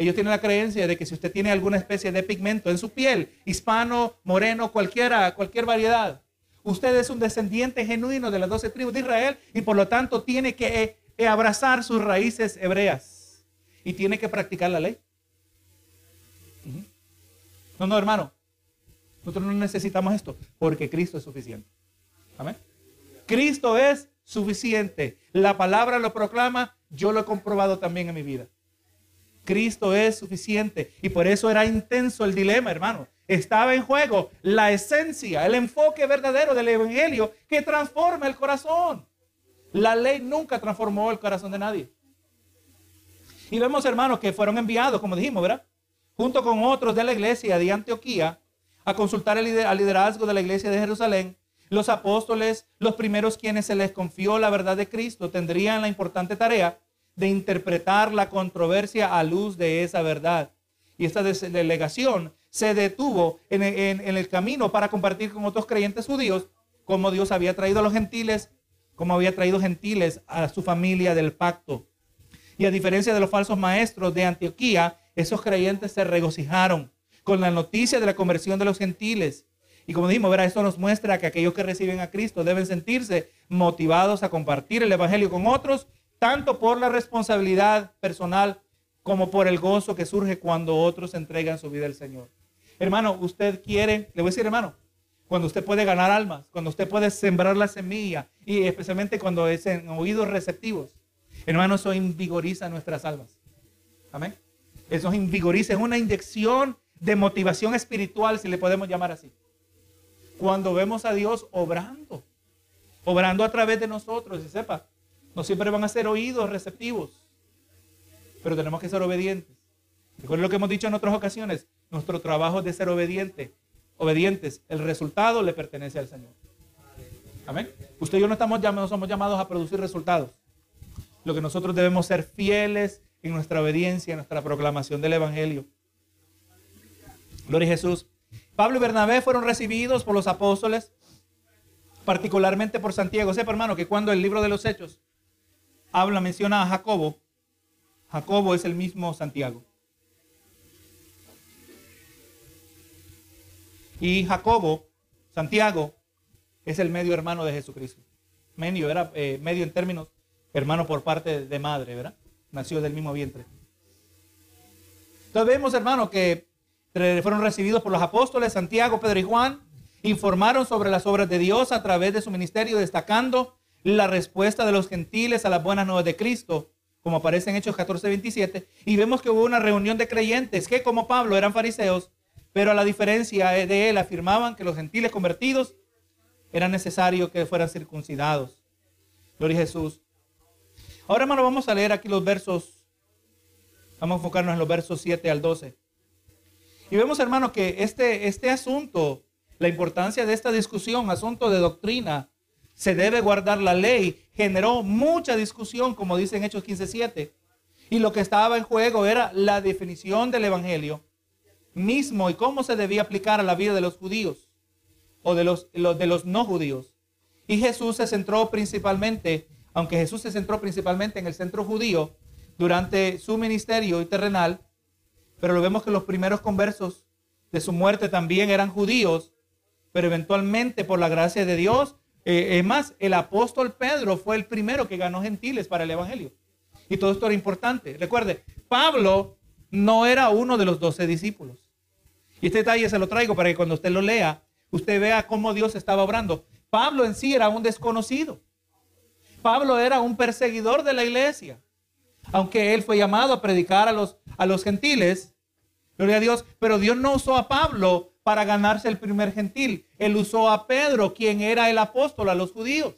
Ellos tienen la creencia de que si usted tiene alguna especie de pigmento en su piel, hispano, moreno, cualquiera, cualquier variedad, usted es un descendiente genuino de las doce tribus de Israel y por lo tanto tiene que eh, abrazar sus raíces hebreas y tiene que practicar la ley. No, no, hermano. Nosotros no necesitamos esto porque Cristo es suficiente. Amén. Cristo es suficiente. La palabra lo proclama, yo lo he comprobado también en mi vida. Cristo es suficiente. Y por eso era intenso el dilema, hermano. Estaba en juego la esencia, el enfoque verdadero del Evangelio que transforma el corazón. La ley nunca transformó el corazón de nadie. Y vemos, hermanos, que fueron enviados, como dijimos, ¿verdad? Junto con otros de la iglesia de Antioquía, a consultar el liderazgo de la iglesia de Jerusalén. Los apóstoles, los primeros quienes se les confió la verdad de Cristo, tendrían la importante tarea de interpretar la controversia a luz de esa verdad. Y esta delegación se detuvo en, el camino para compartir con otros creyentes judíos cómo Dios había traído a los gentiles, cómo había traído gentiles a su familia del pacto. Y a diferencia de los falsos maestros de Antioquía, esos creyentes se regocijaron con la noticia de la conversión de los gentiles. Y como dijimos, verá, esto nos muestra que aquellos que reciben a Cristo deben sentirse motivados a compartir el Evangelio con otros tanto por la responsabilidad personal como por el gozo que surge cuando otros entregan su vida al Señor. Hermano, usted quiere, le voy a decir hermano, cuando usted puede ganar almas, cuando usted puede sembrar la semilla y especialmente cuando es en oídos receptivos, hermano, eso invigoriza nuestras almas. Amén. Eso invigoriza, es una inyección de motivación espiritual, si le podemos llamar así. Cuando vemos a Dios obrando, obrando a través de nosotros, y sepa, no siempre van a ser oídos receptivos, pero tenemos que ser obedientes. Recuerden lo que hemos dicho en otras ocasiones, nuestro trabajo es de ser obediente, obedientes. El resultado le pertenece al Señor. Amén. Usted y yo no, estamos llamados, somos llamados a producir resultados. Lo que nosotros debemos ser fieles en nuestra obediencia, en nuestra proclamación del Evangelio. Gloria a Jesús. Pablo y Bernabé fueron recibidos por los apóstoles, particularmente por Santiago. Sepa, hermano, que cuando el libro de los Hechos habla, menciona a Jacobo, Jacobo es el mismo Santiago. Y Jacobo, Santiago, es el medio hermano de Jesucristo. Medio, era eh, medio en términos hermano por parte de madre, ¿verdad? Nació del mismo vientre. Entonces vemos, hermano, que fueron recibidos por los apóstoles Santiago, Pedro y Juan, informaron sobre las obras de Dios a través de su ministerio, destacando la respuesta de los gentiles a las buenas nuevas de Cristo, como aparece en Hechos 14, 27, y vemos que hubo una reunión de creyentes que como Pablo eran fariseos, pero a la diferencia de él afirmaban que los gentiles convertidos era necesario que fueran circuncidados. Gloria a Jesús. Ahora, hermano, vamos a leer aquí los versos, vamos a enfocarnos en los versos 7 al 12. Y vemos, hermano, que este, este asunto, la importancia de esta discusión, asunto de doctrina, se debe guardar la ley, generó mucha discusión, como dice en Hechos 15:7. Y lo que estaba en juego era la definición del Evangelio mismo y cómo se debía aplicar a la vida de los judíos o de los, de los no judíos. Y Jesús se centró principalmente, aunque Jesús se centró principalmente en el centro judío durante su ministerio terrenal, pero lo vemos que los primeros conversos de su muerte también eran judíos, pero eventualmente por la gracia de Dios eh, es más, el apóstol Pedro fue el primero que ganó gentiles para el Evangelio. Y todo esto era importante. Recuerde, Pablo no era uno de los doce discípulos. Y este detalle se lo traigo para que cuando usted lo lea, usted vea cómo Dios estaba obrando. Pablo en sí era un desconocido. Pablo era un perseguidor de la iglesia. Aunque él fue llamado a predicar a los, a los gentiles, gloria a Dios, pero Dios no usó a Pablo para ganarse el primer gentil. Él usó a Pedro, quien era el apóstol a los judíos.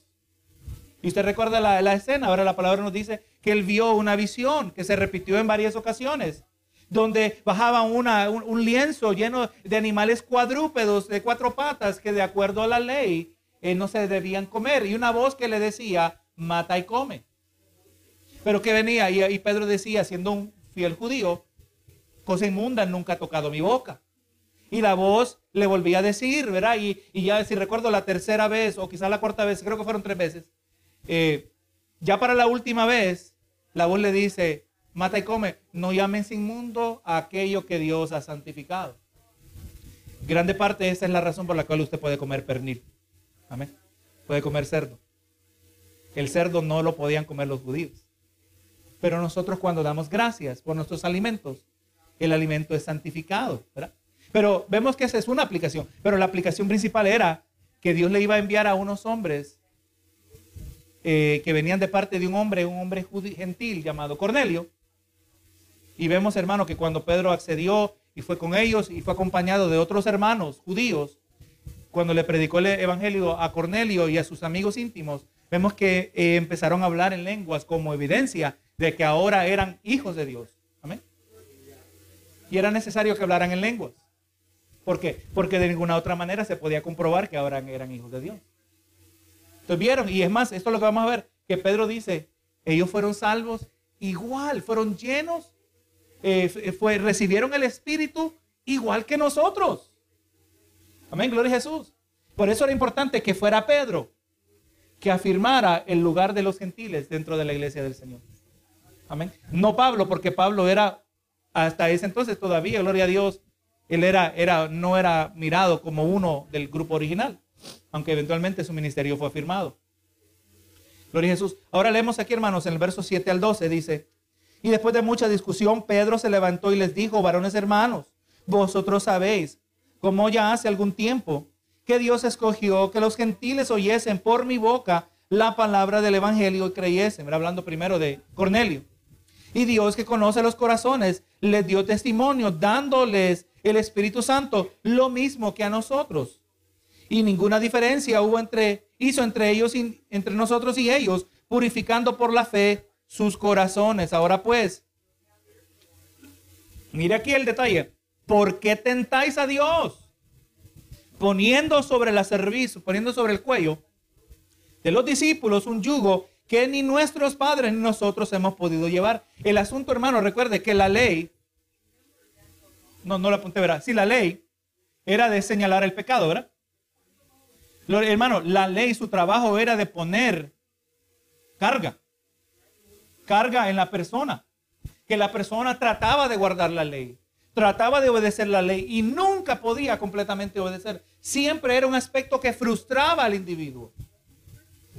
Y usted recuerda la, escena, ahora la palabra nos dice que él vio una visión que se repitió en varias ocasiones, donde bajaba una, un, lienzo lleno de animales cuadrúpedos de cuatro patas que de acuerdo a la ley eh, no se debían comer. Y una voz que le decía, mata y come. Pero que venía y, y Pedro decía, siendo un fiel judío, cosa inmunda nunca ha tocado mi boca. Y la voz le volvía a decir, ¿verdad? Y, ya si recuerdo la tercera vez o quizás la cuarta vez, creo que fueron tres veces, eh, ya para la última vez, la voz le dice, mata y come, no llames inmundo a aquello que Dios ha santificado. Grande parte esa es la razón por la cual usted puede comer pernil. Amén. Puede comer cerdo. El cerdo no lo podían comer los judíos. Pero nosotros cuando damos gracias por nuestros alimentos, el alimento es santificado, ¿verdad? Pero vemos que esa es una aplicación. Pero la aplicación principal era que Dios le iba a enviar a unos hombres eh, que venían de parte de un hombre, un hombre gentil llamado Cornelio. Y vemos, hermano, que cuando Pedro accedió y fue con ellos y fue acompañado de otros hermanos judíos, cuando le predicó el evangelio a Cornelio y a sus amigos íntimos, vemos que eh, empezaron a hablar en lenguas como evidencia de que ahora eran hijos de Dios. Amén. Y era necesario que hablaran en lenguas. ¿Por qué? Porque de ninguna otra manera se podía comprobar que ahora eran hijos de Dios. Entonces vieron, y es más, esto es lo que vamos a ver, que Pedro dice, ellos fueron salvos igual, fueron llenos, eh, fue, recibieron el Espíritu igual que nosotros. Amén, gloria a Jesús. Por eso era importante que fuera Pedro que afirmara el lugar de los gentiles dentro de la iglesia del Señor. Amén. No Pablo, porque Pablo era hasta ese entonces todavía, gloria a Dios, él era, era, no era mirado como uno del grupo original, aunque eventualmente su ministerio fue afirmado. Gloria a Jesús. Ahora leemos aquí, hermanos, en el verso 7 al 12, dice, y después de mucha discusión, Pedro se levantó y les dijo, varones hermanos, vosotros sabéis, como ya hace algún tiempo, que Dios escogió que los gentiles oyesen por mi boca la palabra del Evangelio y creyesen. Hablando primero de Cornelio. Y Dios que conoce los corazones les dio testimonio dándoles el Espíritu Santo lo mismo que a nosotros. Y ninguna diferencia hubo entre, hizo entre ellos, y, entre nosotros y ellos, purificando por la fe sus corazones. Ahora pues, mire aquí el detalle. ¿Por qué tentáis a Dios? poniendo sobre la cerviz, poniendo sobre el cuello de los discípulos un yugo que ni nuestros padres ni nosotros hemos podido llevar. El asunto, hermano, recuerde que la ley, no, no la apunté, ¿verdad? Sí, la ley era de señalar el pecado, ¿verdad? Hermano, la ley, su trabajo era de poner carga, carga en la persona, que la persona trataba de guardar la ley trataba de obedecer la ley y nunca podía completamente obedecer. Siempre era un aspecto que frustraba al individuo.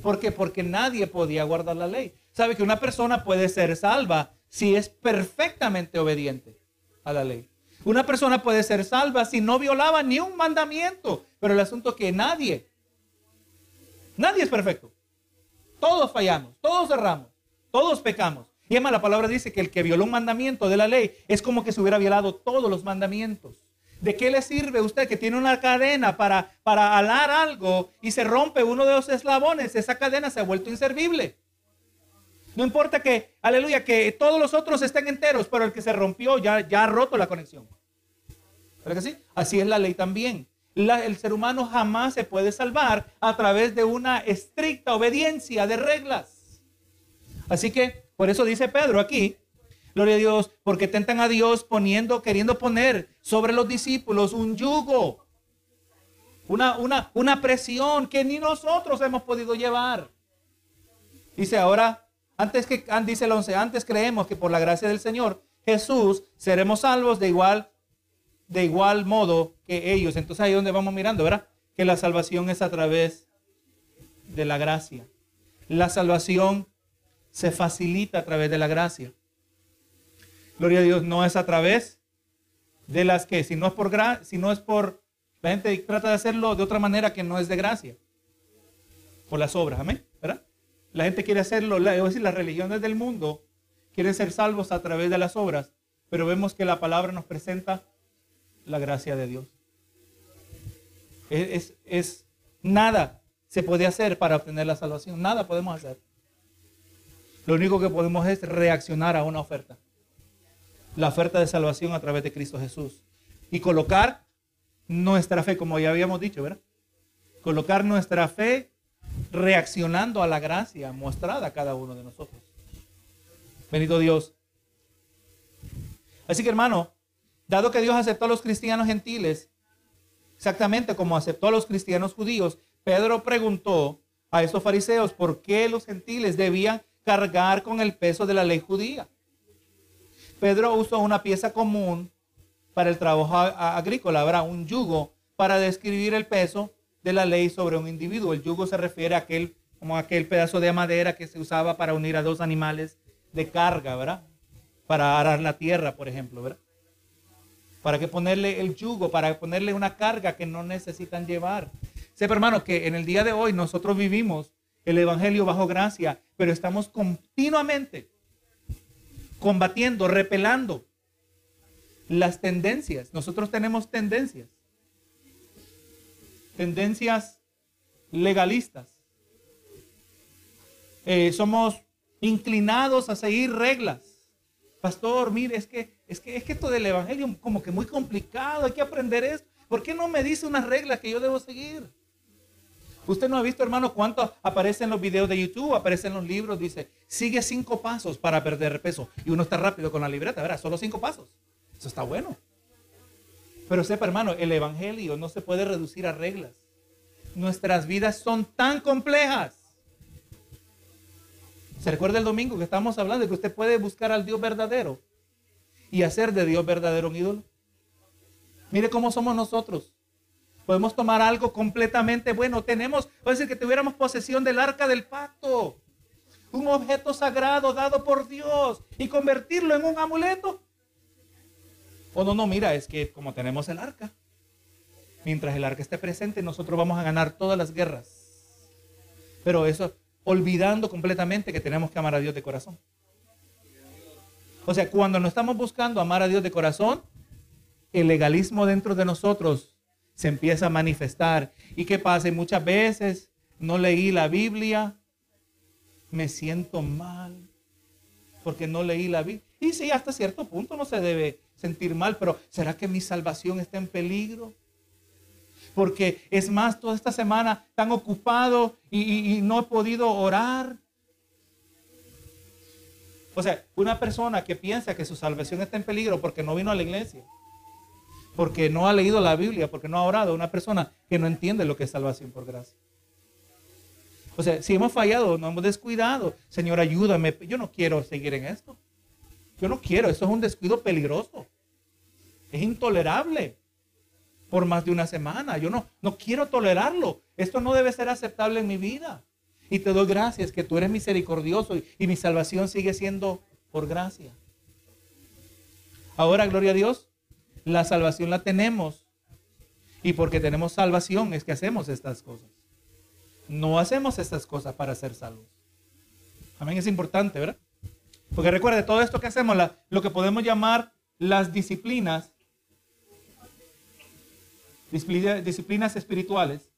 ¿Por qué? Porque nadie podía guardar la ley. Sabe que una persona puede ser salva si es perfectamente obediente a la ley. Una persona puede ser salva si no violaba ni un mandamiento. Pero el asunto es que nadie, nadie es perfecto. Todos fallamos, todos erramos, todos pecamos. Y además la palabra dice que el que violó un mandamiento de la ley es como que se hubiera violado todos los mandamientos. ¿De qué le sirve usted que tiene una cadena para, para alar algo y se rompe uno de los eslabones? Esa cadena se ha vuelto inservible. No importa que, aleluya, que todos los otros estén enteros, pero el que se rompió ya, ya ha roto la conexión. ¿Verdad que sí? Así es la ley también. el ser humano jamás se puede salvar a través de una estricta obediencia de reglas. Así que por eso dice Pedro aquí, gloria a Dios, porque tentan a Dios poniendo, queriendo poner sobre los discípulos un yugo, una, una, una presión que ni nosotros hemos podido llevar. Dice ahora, antes que, dice el 11, antes creemos que por la gracia del Señor Jesús seremos salvos de igual, de igual modo que ellos. Entonces ahí donde vamos mirando, ¿verdad? Que la salvación es a través de la gracia. La salvación se facilita a través de la gracia. Gloria a Dios, no es a través de las que, si no es por gracia, si no es por, la gente trata de hacerlo de otra manera que no es de gracia, por las obras, amén, ¿verdad? La gente quiere hacerlo, es las religiones del mundo quieren ser salvos a través de las obras, pero vemos que la palabra nos presenta la gracia de Dios. Es, es nada se puede hacer para obtener la salvación, nada podemos hacer. Lo único que podemos es reaccionar a una oferta. La oferta de salvación a través de Cristo Jesús. Y colocar nuestra fe, como ya habíamos dicho, ¿verdad? Colocar nuestra fe reaccionando a la gracia mostrada a cada uno de nosotros. Bendito Dios. Así que hermano, dado que Dios aceptó a los cristianos gentiles, exactamente como aceptó a los cristianos judíos, Pedro preguntó a esos fariseos por qué los gentiles debían cargar con el peso de la ley judía. Pedro usó una pieza común para el trabajo agrícola, habrá un yugo para describir el peso de la ley sobre un individuo. El yugo se refiere a aquel, como aquel pedazo de madera que se usaba para unir a dos animales de carga, ¿verdad? Para arar la tierra, por ejemplo, ¿verdad? Para que ponerle el yugo, para ponerle una carga que no necesitan llevar. Sepa, hermano, que en el día de hoy nosotros vivimos el Evangelio bajo gracia, pero estamos continuamente combatiendo, repelando las tendencias. Nosotros tenemos tendencias. Tendencias legalistas. Eh, somos inclinados a seguir reglas. Pastor, mire, es que, es que, es que esto del evangelio como que muy complicado, hay que aprender esto. ¿Por qué no me dice unas reglas que yo debo seguir? Usted no ha visto, hermano, cuánto aparece en los videos de YouTube, aparece en los libros, dice, sigue cinco pasos para perder peso. Y uno está rápido con la libreta, ¿verdad? Solo cinco pasos. Eso está bueno. Pero sepa, hermano, el evangelio no se puede reducir a reglas. Nuestras vidas son tan complejas. ¿Se recuerda el domingo que estábamos hablando de que usted puede buscar al Dios verdadero y hacer de Dios verdadero un ídolo? Mire cómo somos nosotros. Podemos tomar algo completamente bueno. Tenemos, puede decir que tuviéramos posesión del arca del pacto. Un objeto sagrado dado por Dios y convertirlo en un amuleto. O no, no, mira, es que como tenemos el arca, mientras el arca esté presente, nosotros vamos a ganar todas las guerras. Pero eso, olvidando completamente que tenemos que amar a Dios de corazón. O sea, cuando no estamos buscando amar a Dios de corazón, el legalismo dentro de nosotros se empieza a manifestar. ¿Y qué pasa? muchas veces no leí la Biblia, me siento mal porque no leí la Biblia. Y sí, hasta cierto punto no se debe sentir mal, pero ¿será que mi salvación está en peligro? Porque es más, toda esta semana tan ocupado y, no he podido orar. O sea, una persona que piensa que su salvación está en peligro porque no vino a la iglesia, porque no ha leído la Biblia, porque no ha orado, una persona que no entiende lo que es salvación por gracia. O sea, si hemos fallado, nos hemos descuidado, Señor, ayúdame. Yo no quiero seguir en esto. Yo no quiero, eso es un descuido peligroso. Es intolerable por más de una semana. Yo no, no quiero tolerarlo. Esto no debe ser aceptable en mi vida. Y te doy gracias que tú eres misericordioso y, mi salvación sigue siendo por gracia. Ahora, gloria a Dios, la salvación la tenemos. Y porque tenemos salvación es que hacemos estas cosas. No hacemos estas cosas para ser salvos. Amén, es importante, ¿verdad? Porque recuerde, todo esto que hacemos, lo que podemos llamar las disciplinas, disciplinas espirituales,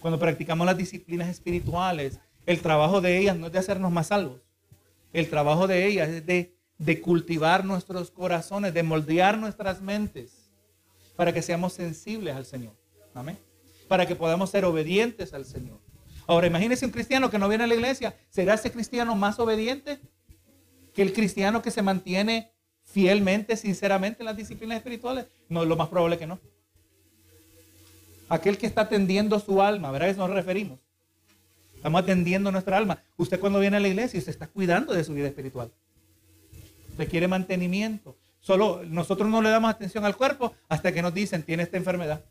cuando practicamos las disciplinas espirituales, el trabajo de ellas no es de hacernos más salvos. El trabajo de ellas es de, de cultivar nuestros corazones, de moldear nuestras mentes para que seamos sensibles al Señor. Amén. Para que podamos ser obedientes al Señor. Ahora, imagínese un cristiano que no viene a la iglesia. ¿Será ese cristiano más obediente que el cristiano que se mantiene fielmente, sinceramente en las disciplinas espirituales? No, lo más probable que no. Aquel que está atendiendo su alma, ¿verdad? A eso nos referimos. Estamos atendiendo nuestra alma. Usted cuando viene a la iglesia, se está cuidando de su vida espiritual. Requiere mantenimiento. Solo nosotros no le damos atención al cuerpo hasta que nos dicen, tiene esta enfermedad.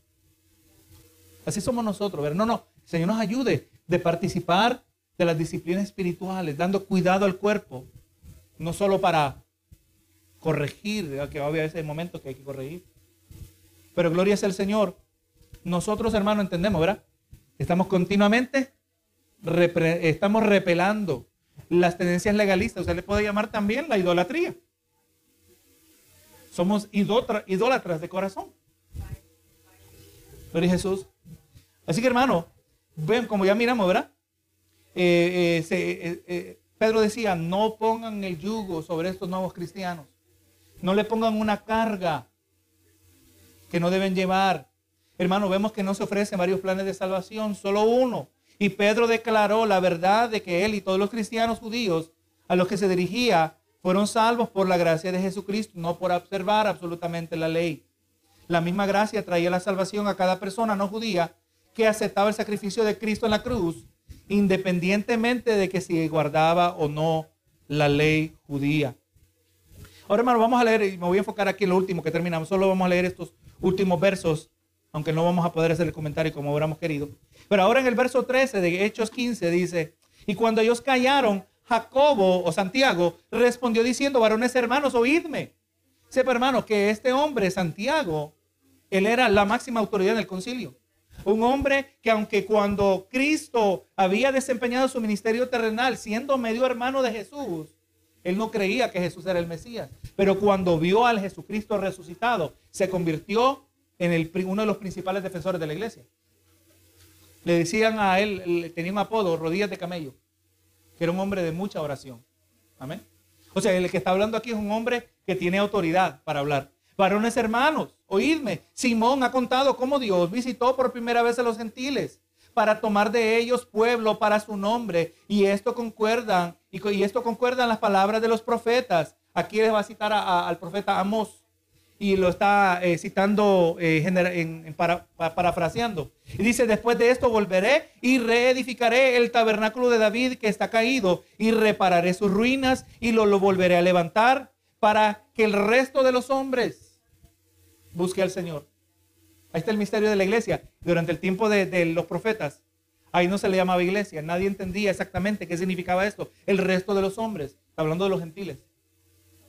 Así somos nosotros, ¿verdad? No, no, Señor nos ayude de participar de las disciplinas espirituales, dando cuidado al cuerpo, no solo para corregir, que va a haber ese momento que hay que corregir. Pero gloria sea el Señor. Nosotros, hermanos, entendemos, ¿verdad? Estamos continuamente, estamos repelando las tendencias legalistas. Usted le puede llamar también la idolatría. Somos idólatras de corazón. Gloria a Jesús. Así que, hermano, ven, como ya miramos, ¿verdad? Eh, eh, eh, Pedro decía, no pongan el yugo sobre estos nuevos cristianos. No le pongan una carga que no deben llevar. Hermano, vemos que no se ofrecen varios planes de salvación, solo uno. Y Pedro declaró la verdad de que él y todos los cristianos judíos a los que se dirigía fueron salvos por la gracia de Jesucristo, no por observar absolutamente la ley. La misma gracia traía la salvación a cada persona no judía que aceptaba el sacrificio de Cristo en la cruz, independientemente de que si guardaba o no la ley judía. Ahora, hermano, vamos a leer, y me voy a enfocar aquí en lo último que terminamos. Solo vamos a leer estos últimos versos, aunque no vamos a poder hacer el comentario como hubiéramos querido. Pero ahora en el verso 13 de Hechos 15 dice, y cuando ellos callaron, Jacobo o Santiago respondió diciendo, varones hermanos, oídme. Sepa, hermano, que este hombre, Santiago, él era la máxima autoridad en el concilio. Un hombre que aunque cuando Cristo había desempeñado su ministerio terrenal, siendo medio hermano de Jesús, Él no creía que Jesús era el Mesías. Pero cuando vio al Jesucristo resucitado, se convirtió en el, uno de los principales defensores de la iglesia. Le decían a él, tenía un apodo, rodillas de camello, que era un hombre de mucha oración. Amén. O sea, el que está hablando aquí es un hombre que tiene autoridad para hablar. Varones hermanos, oídme, Simón ha contado cómo Dios visitó por primera vez a los gentiles para tomar de ellos pueblo para su nombre. Y esto concuerdan, y, esto concuerdan las palabras de los profetas. Aquí les va a citar al profeta Amos y lo está eh, citando, eh, en, para, parafraseando. Y dice, después de esto volveré y reedificaré el tabernáculo de David que está caído y repararé sus ruinas y lo volveré a levantar para que el resto de los hombres busque al Señor. Ahí está el misterio de la iglesia. Durante el tiempo de, los profetas, ahí no se le llamaba iglesia. Nadie entendía exactamente qué significaba esto. El resto de los hombres, hablando de los gentiles.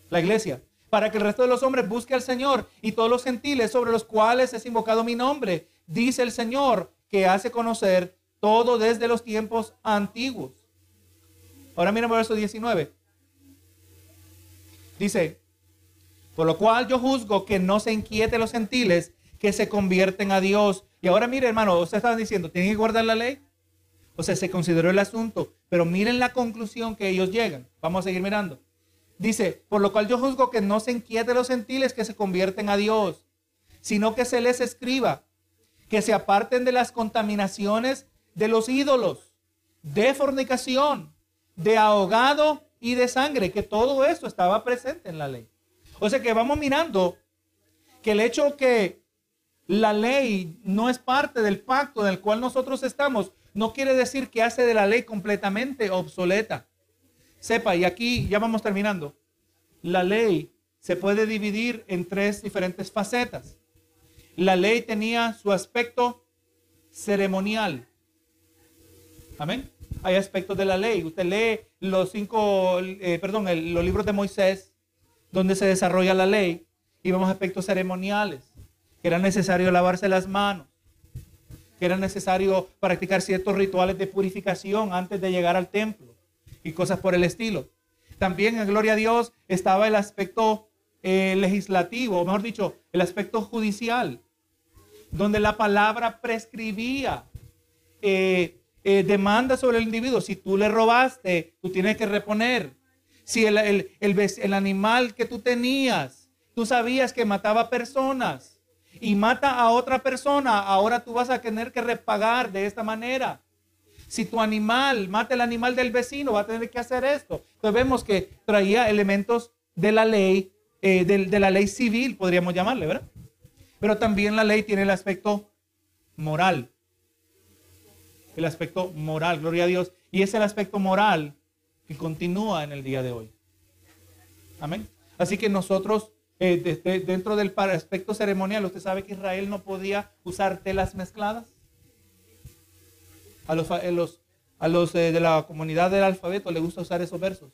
La iglesia. Para que el resto de los hombres busque al Señor y todos los gentiles sobre los cuales es invocado mi nombre. Dice el Señor que hace conocer todo desde los tiempos antiguos. Ahora miren verso 19. Dice, por lo cual yo juzgo que no se inquiete los gentiles que se convierten a Dios. Y ahora mire, hermano, usted estaba diciendo, ¿tienen que guardar la ley? O sea, se consideró el asunto, pero miren la conclusión que ellos llegan. Vamos a seguir mirando. Dice, por lo cual yo juzgo que no se inquiete los gentiles que se convierten a Dios, sino que se les escriba, que se aparten de las contaminaciones de los ídolos, de fornicación, de ahogado y de sangre, que todo eso estaba presente en la ley. O sea que vamos mirando que el hecho que la ley no es parte del pacto en el cual nosotros estamos, no quiere decir que hace de la ley completamente obsoleta. Sepa, y aquí ya vamos terminando, la ley se puede dividir en tres diferentes facetas. La ley tenía su aspecto ceremonial. Amén. Hay aspectos de la ley. Usted lee los cinco, eh, perdón, los libros de Moisés, donde se desarrolla la ley, y vemos aspectos ceremoniales que era necesario lavarse las manos, que era necesario practicar ciertos rituales de purificación antes de llegar al templo y cosas por el estilo. También en Gloria a Dios estaba el aspecto eh, legislativo, o mejor dicho, el aspecto judicial, donde la palabra prescribía eh, eh, demanda sobre el individuo. Si tú le robaste, tú tienes que reponer. Si el, el animal que tú tenías, tú sabías que mataba personas, y mata a otra persona, ahora tú vas a tener que repagar de esta manera. Si tu animal mata el animal del vecino, va a tener que hacer esto. Entonces vemos que traía elementos de la ley, eh, de, la ley civil, podríamos llamarle, ¿verdad? Pero también la ley tiene el aspecto moral. El aspecto moral, gloria a Dios. Y es el aspecto moral que continúa en el día de hoy. Amén. Así que nosotros eh, dentro del aspecto ceremonial, usted sabe que Israel no podía usar telas mezcladas. A los, a los eh, de la comunidad del alfabeto le gusta usar esos versos.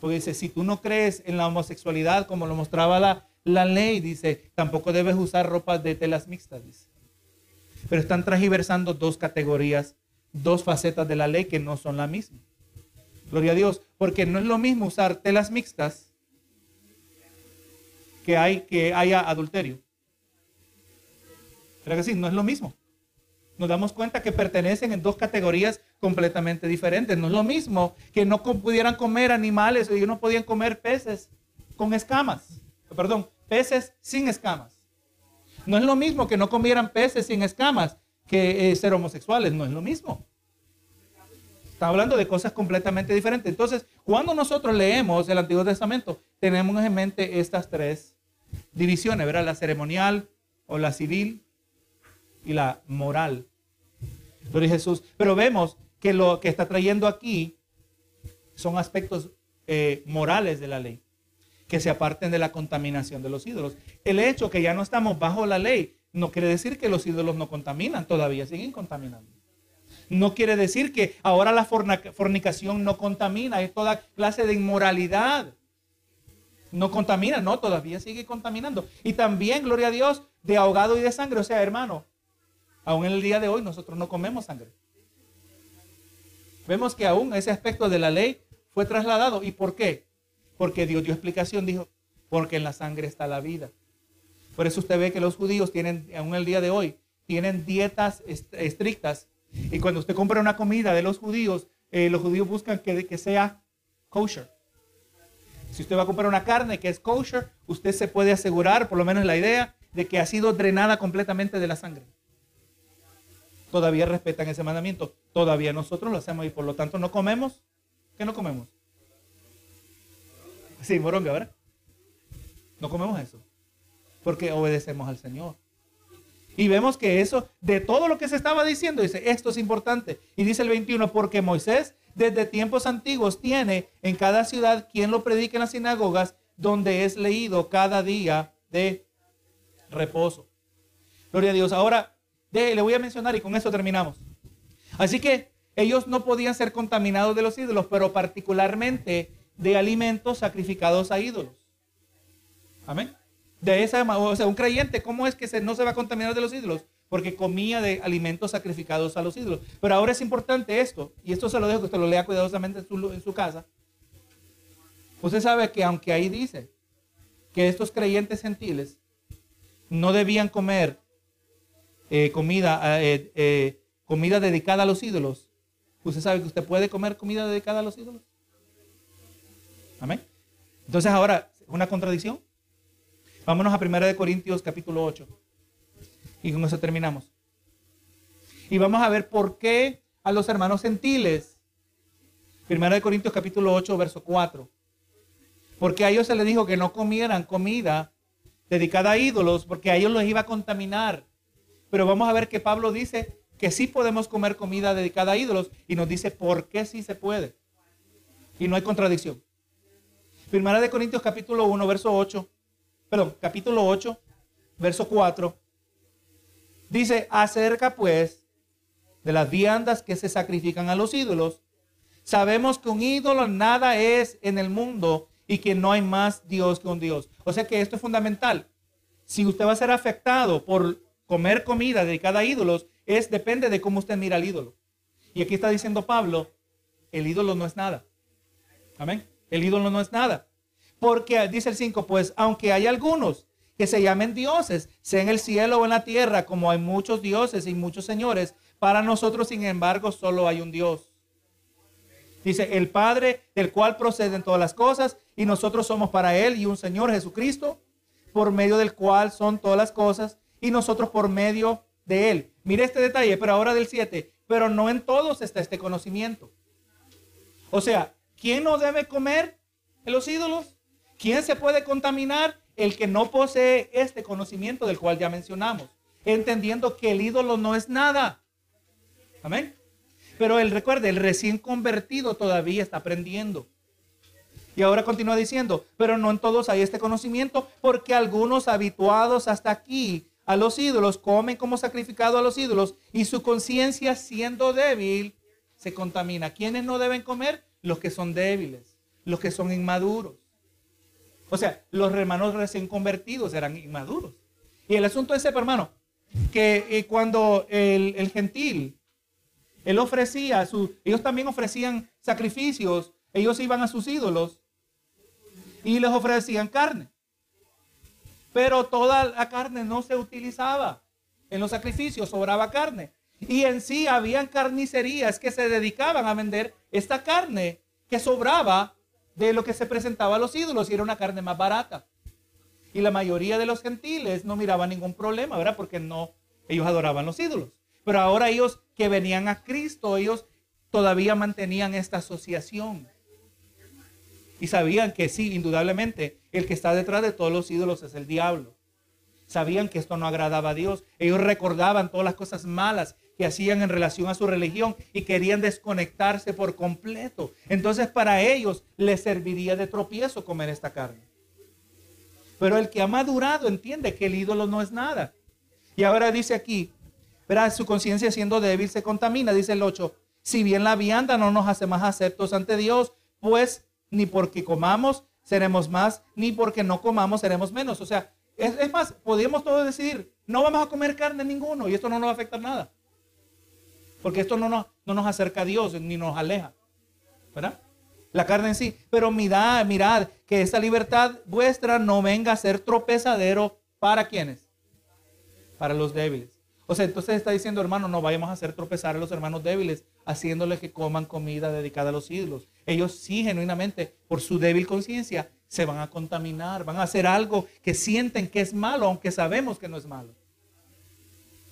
Porque dice, si tú no crees en la homosexualidad como lo mostraba la, ley, dice, tampoco debes usar ropas de telas mixtas, dice. Pero están transversando dos categorías, dos facetas de la ley que no son la misma. Gloria a Dios, porque no es lo mismo usar telas mixtas que, hay, que haya adulterio. Pero que sí, no es lo mismo. Nos damos cuenta que pertenecen en dos categorías completamente diferentes. No es lo mismo que no pudieran comer animales, ellos no podían comer peces con escamas. Perdón, peces sin escamas. No es lo mismo que no comieran peces sin escamas que eh, ser homosexuales. No es lo mismo. Está hablando de cosas completamente diferentes. Entonces, cuando nosotros leemos el Antiguo Testamento, tenemos en mente estas tres divisiones, ¿verdad? La ceremonial o la civil y la moral. Gloria Jesús. Pero vemos que lo que está trayendo aquí son aspectos eh, morales de la ley, que se aparten de la contaminación de los ídolos. El hecho que ya no estamos bajo la ley no quiere decir que los ídolos no contaminan, todavía siguen contaminando. No quiere decir que ahora la fornicación no contamina, es toda clase de inmoralidad. No contamina, no, todavía sigue contaminando. Y también, gloria a Dios, de ahogado y de sangre. O sea, hermano, aún en el día de hoy nosotros no comemos sangre. Vemos que aún ese aspecto de la ley fue trasladado. ¿Y por qué? Porque Dios dio explicación, dijo, porque en la sangre está la vida. Por eso usted ve que los judíos tienen, aún el día de hoy, tienen dietas estrictas. Y cuando usted compra una comida de los judíos, eh, los judíos buscan que, que sea kosher. Si usted va a comprar una carne que es kosher, usted se puede asegurar, por lo menos la idea, de que ha sido drenada completamente de la sangre. Todavía respetan ese mandamiento. Todavía nosotros lo hacemos y por lo tanto no comemos. ¿Qué no comemos? Sí, moronga, ¿verdad? No comemos eso. Porque obedecemos al Señor. Y vemos que eso, de todo lo que se estaba diciendo, dice, esto es importante. Y dice el 21, porque Moisés desde tiempos antiguos tiene en cada ciudad quien lo predique en las sinagogas, donde es leído cada día de reposo. Gloria a Dios. Ahora, le voy a mencionar y con eso terminamos. Así que ellos no podían ser contaminados de los ídolos, pero particularmente de alimentos sacrificados a ídolos. Amén. De esa, o sea, un creyente, ¿cómo es que se, no se va a contaminar de los ídolos? Porque comía de alimentos sacrificados a los ídolos. Pero ahora es importante esto, y esto se lo dejo que usted lo lea cuidadosamente en su, en su casa. Usted sabe que aunque ahí dice que estos creyentes gentiles no debían comer eh, comida, eh, eh, comida dedicada a los ídolos. ¿Usted sabe que usted puede comer comida dedicada a los ídolos? Amén. Entonces ahora, ¿una contradicción? Vámonos a 1 Corintios capítulo 8. Y con eso terminamos. Y vamos a ver por qué a los hermanos gentiles. 1 Corintios capítulo 8, verso 4. Porque a ellos se les dijo que no comieran comida dedicada a ídolos, porque a ellos los iba a contaminar. Pero vamos a ver que Pablo dice que sí podemos comer comida dedicada a ídolos y nos dice por qué sí se puede. Y no hay contradicción. Primera de Corintios capítulo 1, verso 8. Perdón, capítulo 8, verso 4. Dice, acerca pues de las viandas que se sacrifican a los ídolos. Sabemos que un ídolo nada es en el mundo y que no hay más Dios que un Dios. O sea que esto es fundamental. Si usted va a ser afectado por comer comida dedicada a ídolos, es depende de cómo usted mira al ídolo. Y aquí está diciendo Pablo, el ídolo no es nada. Amén. El ídolo no es nada. Porque dice el 5, pues aunque hay algunos que se llamen dioses, sea en el cielo o en la tierra, como hay muchos dioses y muchos señores, para nosotros, sin embargo, solo hay un Dios Dice, el Padre del cual proceden todas las cosas y nosotros somos para Él y un Señor Jesucristo, por medio del cual son todas las cosas y nosotros por medio de Él. Mire este detalle, pero ahora del 7, pero no en todos está este conocimiento. O sea, ¿quién no debe comer en los ídolos? ¿Quién se puede contaminar? El que no posee este conocimiento del cual ya mencionamos, entendiendo que el ídolo no es nada. Amén. Pero él recuerde, el recién convertido todavía está aprendiendo. Y ahora continúa diciendo, pero no en todos hay este conocimiento, porque algunos habituados hasta aquí a los ídolos comen como sacrificado a los ídolos y su conciencia siendo débil se contamina. ¿Quiénes no deben comer? Los que son débiles, los que son inmaduros. O sea, los hermanos recién convertidos eran inmaduros. Y el asunto es, hermano, que eh, cuando el, el gentil él ofrecía, su, ellos también ofrecían sacrificios, ellos iban a sus ídolos y les ofrecían carne. Pero toda la carne no se utilizaba. En los sacrificios sobraba carne. Y en sí habían carnicerías que se dedicaban a vender esta carne que sobraba de lo que se presentaba a los ídolos y era una carne más barata. Y la mayoría de los gentiles no miraban ningún problema, ¿verdad? Porque no, ellos adoraban los ídolos. Pero ahora ellos que venían a Cristo, ellos todavía mantenían esta asociación. Y sabían que sí, indudablemente, el que está detrás de todos los ídolos es el diablo. Sabían que esto no agradaba a Dios. Ellos recordaban todas las cosas malas que hacían en relación a su religión y querían desconectarse por completo. Entonces para ellos les serviría de tropiezo comer esta carne. Pero el que ha madurado entiende que el ídolo no es nada. Y ahora dice aquí, Verá, su conciencia siendo débil se contamina, dice el 8. Si bien la vianda no nos hace más aceptos ante Dios, pues ni porque comamos seremos más, ni porque no comamos seremos menos. O sea, es, más, podríamos todos decidir, no vamos a comer carne ninguno y esto no nos va a afectar nada. Porque esto no nos, no nos acerca a Dios ni nos aleja. ¿Verdad? la carne en sí. Pero mirad, mirad, que esa libertad vuestra no venga a ser tropezadero para quienes, para los débiles. O sea, entonces está diciendo, hermano, no vayamos a hacer tropezar a los hermanos débiles, haciéndoles que coman comida dedicada a los ídolos. Ellos sí, genuinamente, por su débil conciencia, se van a contaminar, van a hacer algo que sienten que es malo, aunque sabemos que no es malo.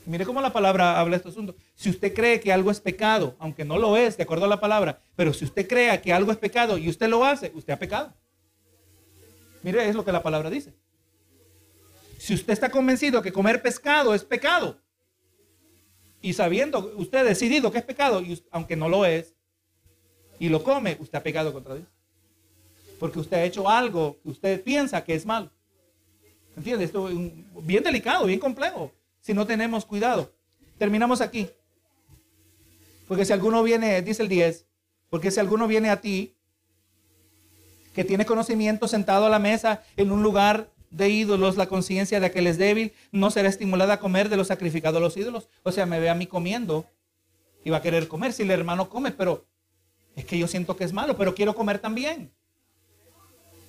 Mire cómo la palabra habla de este asunto. Si usted cree que algo es pecado, aunque no lo es, de acuerdo a la palabra, pero si usted crea que algo es pecado y usted lo hace, usted ha pecado. Mire, es lo que la palabra dice. Si usted está convencido que comer pescado es pecado, y sabiendo, usted ha decidido que es pecado, y aunque no lo es, y lo come, usted ha pecado contra Dios. Porque usted ha hecho algo que usted piensa que es malo. ¿Entiende? Esto es bien delicado, bien complejo si no tenemos cuidado. Terminamos aquí. Porque si alguno viene, dice el 10, porque si alguno viene a ti, que tiene conocimiento sentado a la mesa en un lugar de ídolos, la conciencia de que él es débil, no será estimulada a comer de los sacrificados a los ídolos. O sea, me ve a mí comiendo y va a querer comer. Si el hermano come, pero es que yo siento que es malo, pero quiero comer también.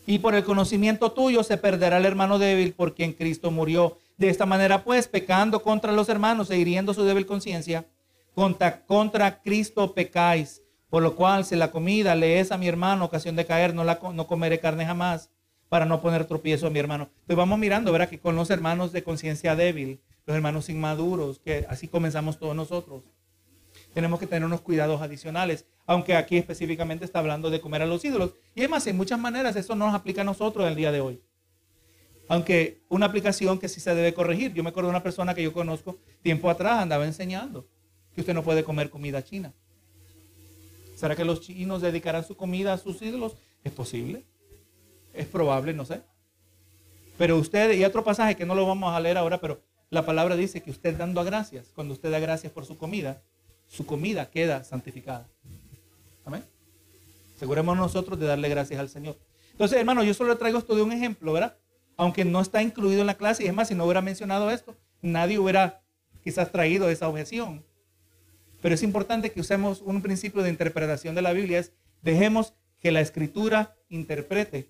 Y por el conocimiento tuyo se perderá el hermano débil por quien Cristo murió. De esta manera, pues, pecando contra los hermanos e hiriendo su débil conciencia, contra, Cristo pecáis. Por lo cual, si la comida le es a mi hermano ocasión de caer, no, la, no comeré carne jamás para no poner tropiezo a mi hermano. Entonces vamos mirando, ¿verdad? Que con los hermanos de conciencia débil, los hermanos inmaduros, que así comenzamos todos nosotros, tenemos que tener unos cuidados adicionales, aunque aquí específicamente está hablando de comer a los ídolos. Y es más, en muchas maneras eso no nos aplica a nosotros el día de hoy. Aunque una aplicación que sí se debe corregir. Yo me acuerdo de una persona que yo conozco tiempo atrás andaba enseñando que usted no puede comer comida china. ¿Será que los chinos dedicarán su comida a sus ídolos? Es posible. Es probable, no sé. Pero usted, y otro pasaje que no lo vamos a leer ahora, pero la palabra dice que usted dando a gracias, cuando usted da gracias por su comida, su comida queda santificada. Amén. Aseguremos nosotros de darle gracias al Señor. Entonces, hermano, yo solo le traigo esto de un ejemplo, ¿verdad? Aunque no está incluido en la clase. Y es más, si no hubiera mencionado esto, nadie hubiera quizás traído esa objeción. Pero es importante que usemos un principio de interpretación de la Biblia, es dejemos que la escritura interprete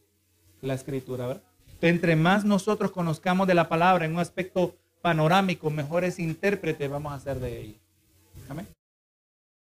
la escritura, ¿verdad? entre más nosotros conozcamos de la palabra en un aspecto panorámico, mejores intérpretes vamos a ser de ella. Amén.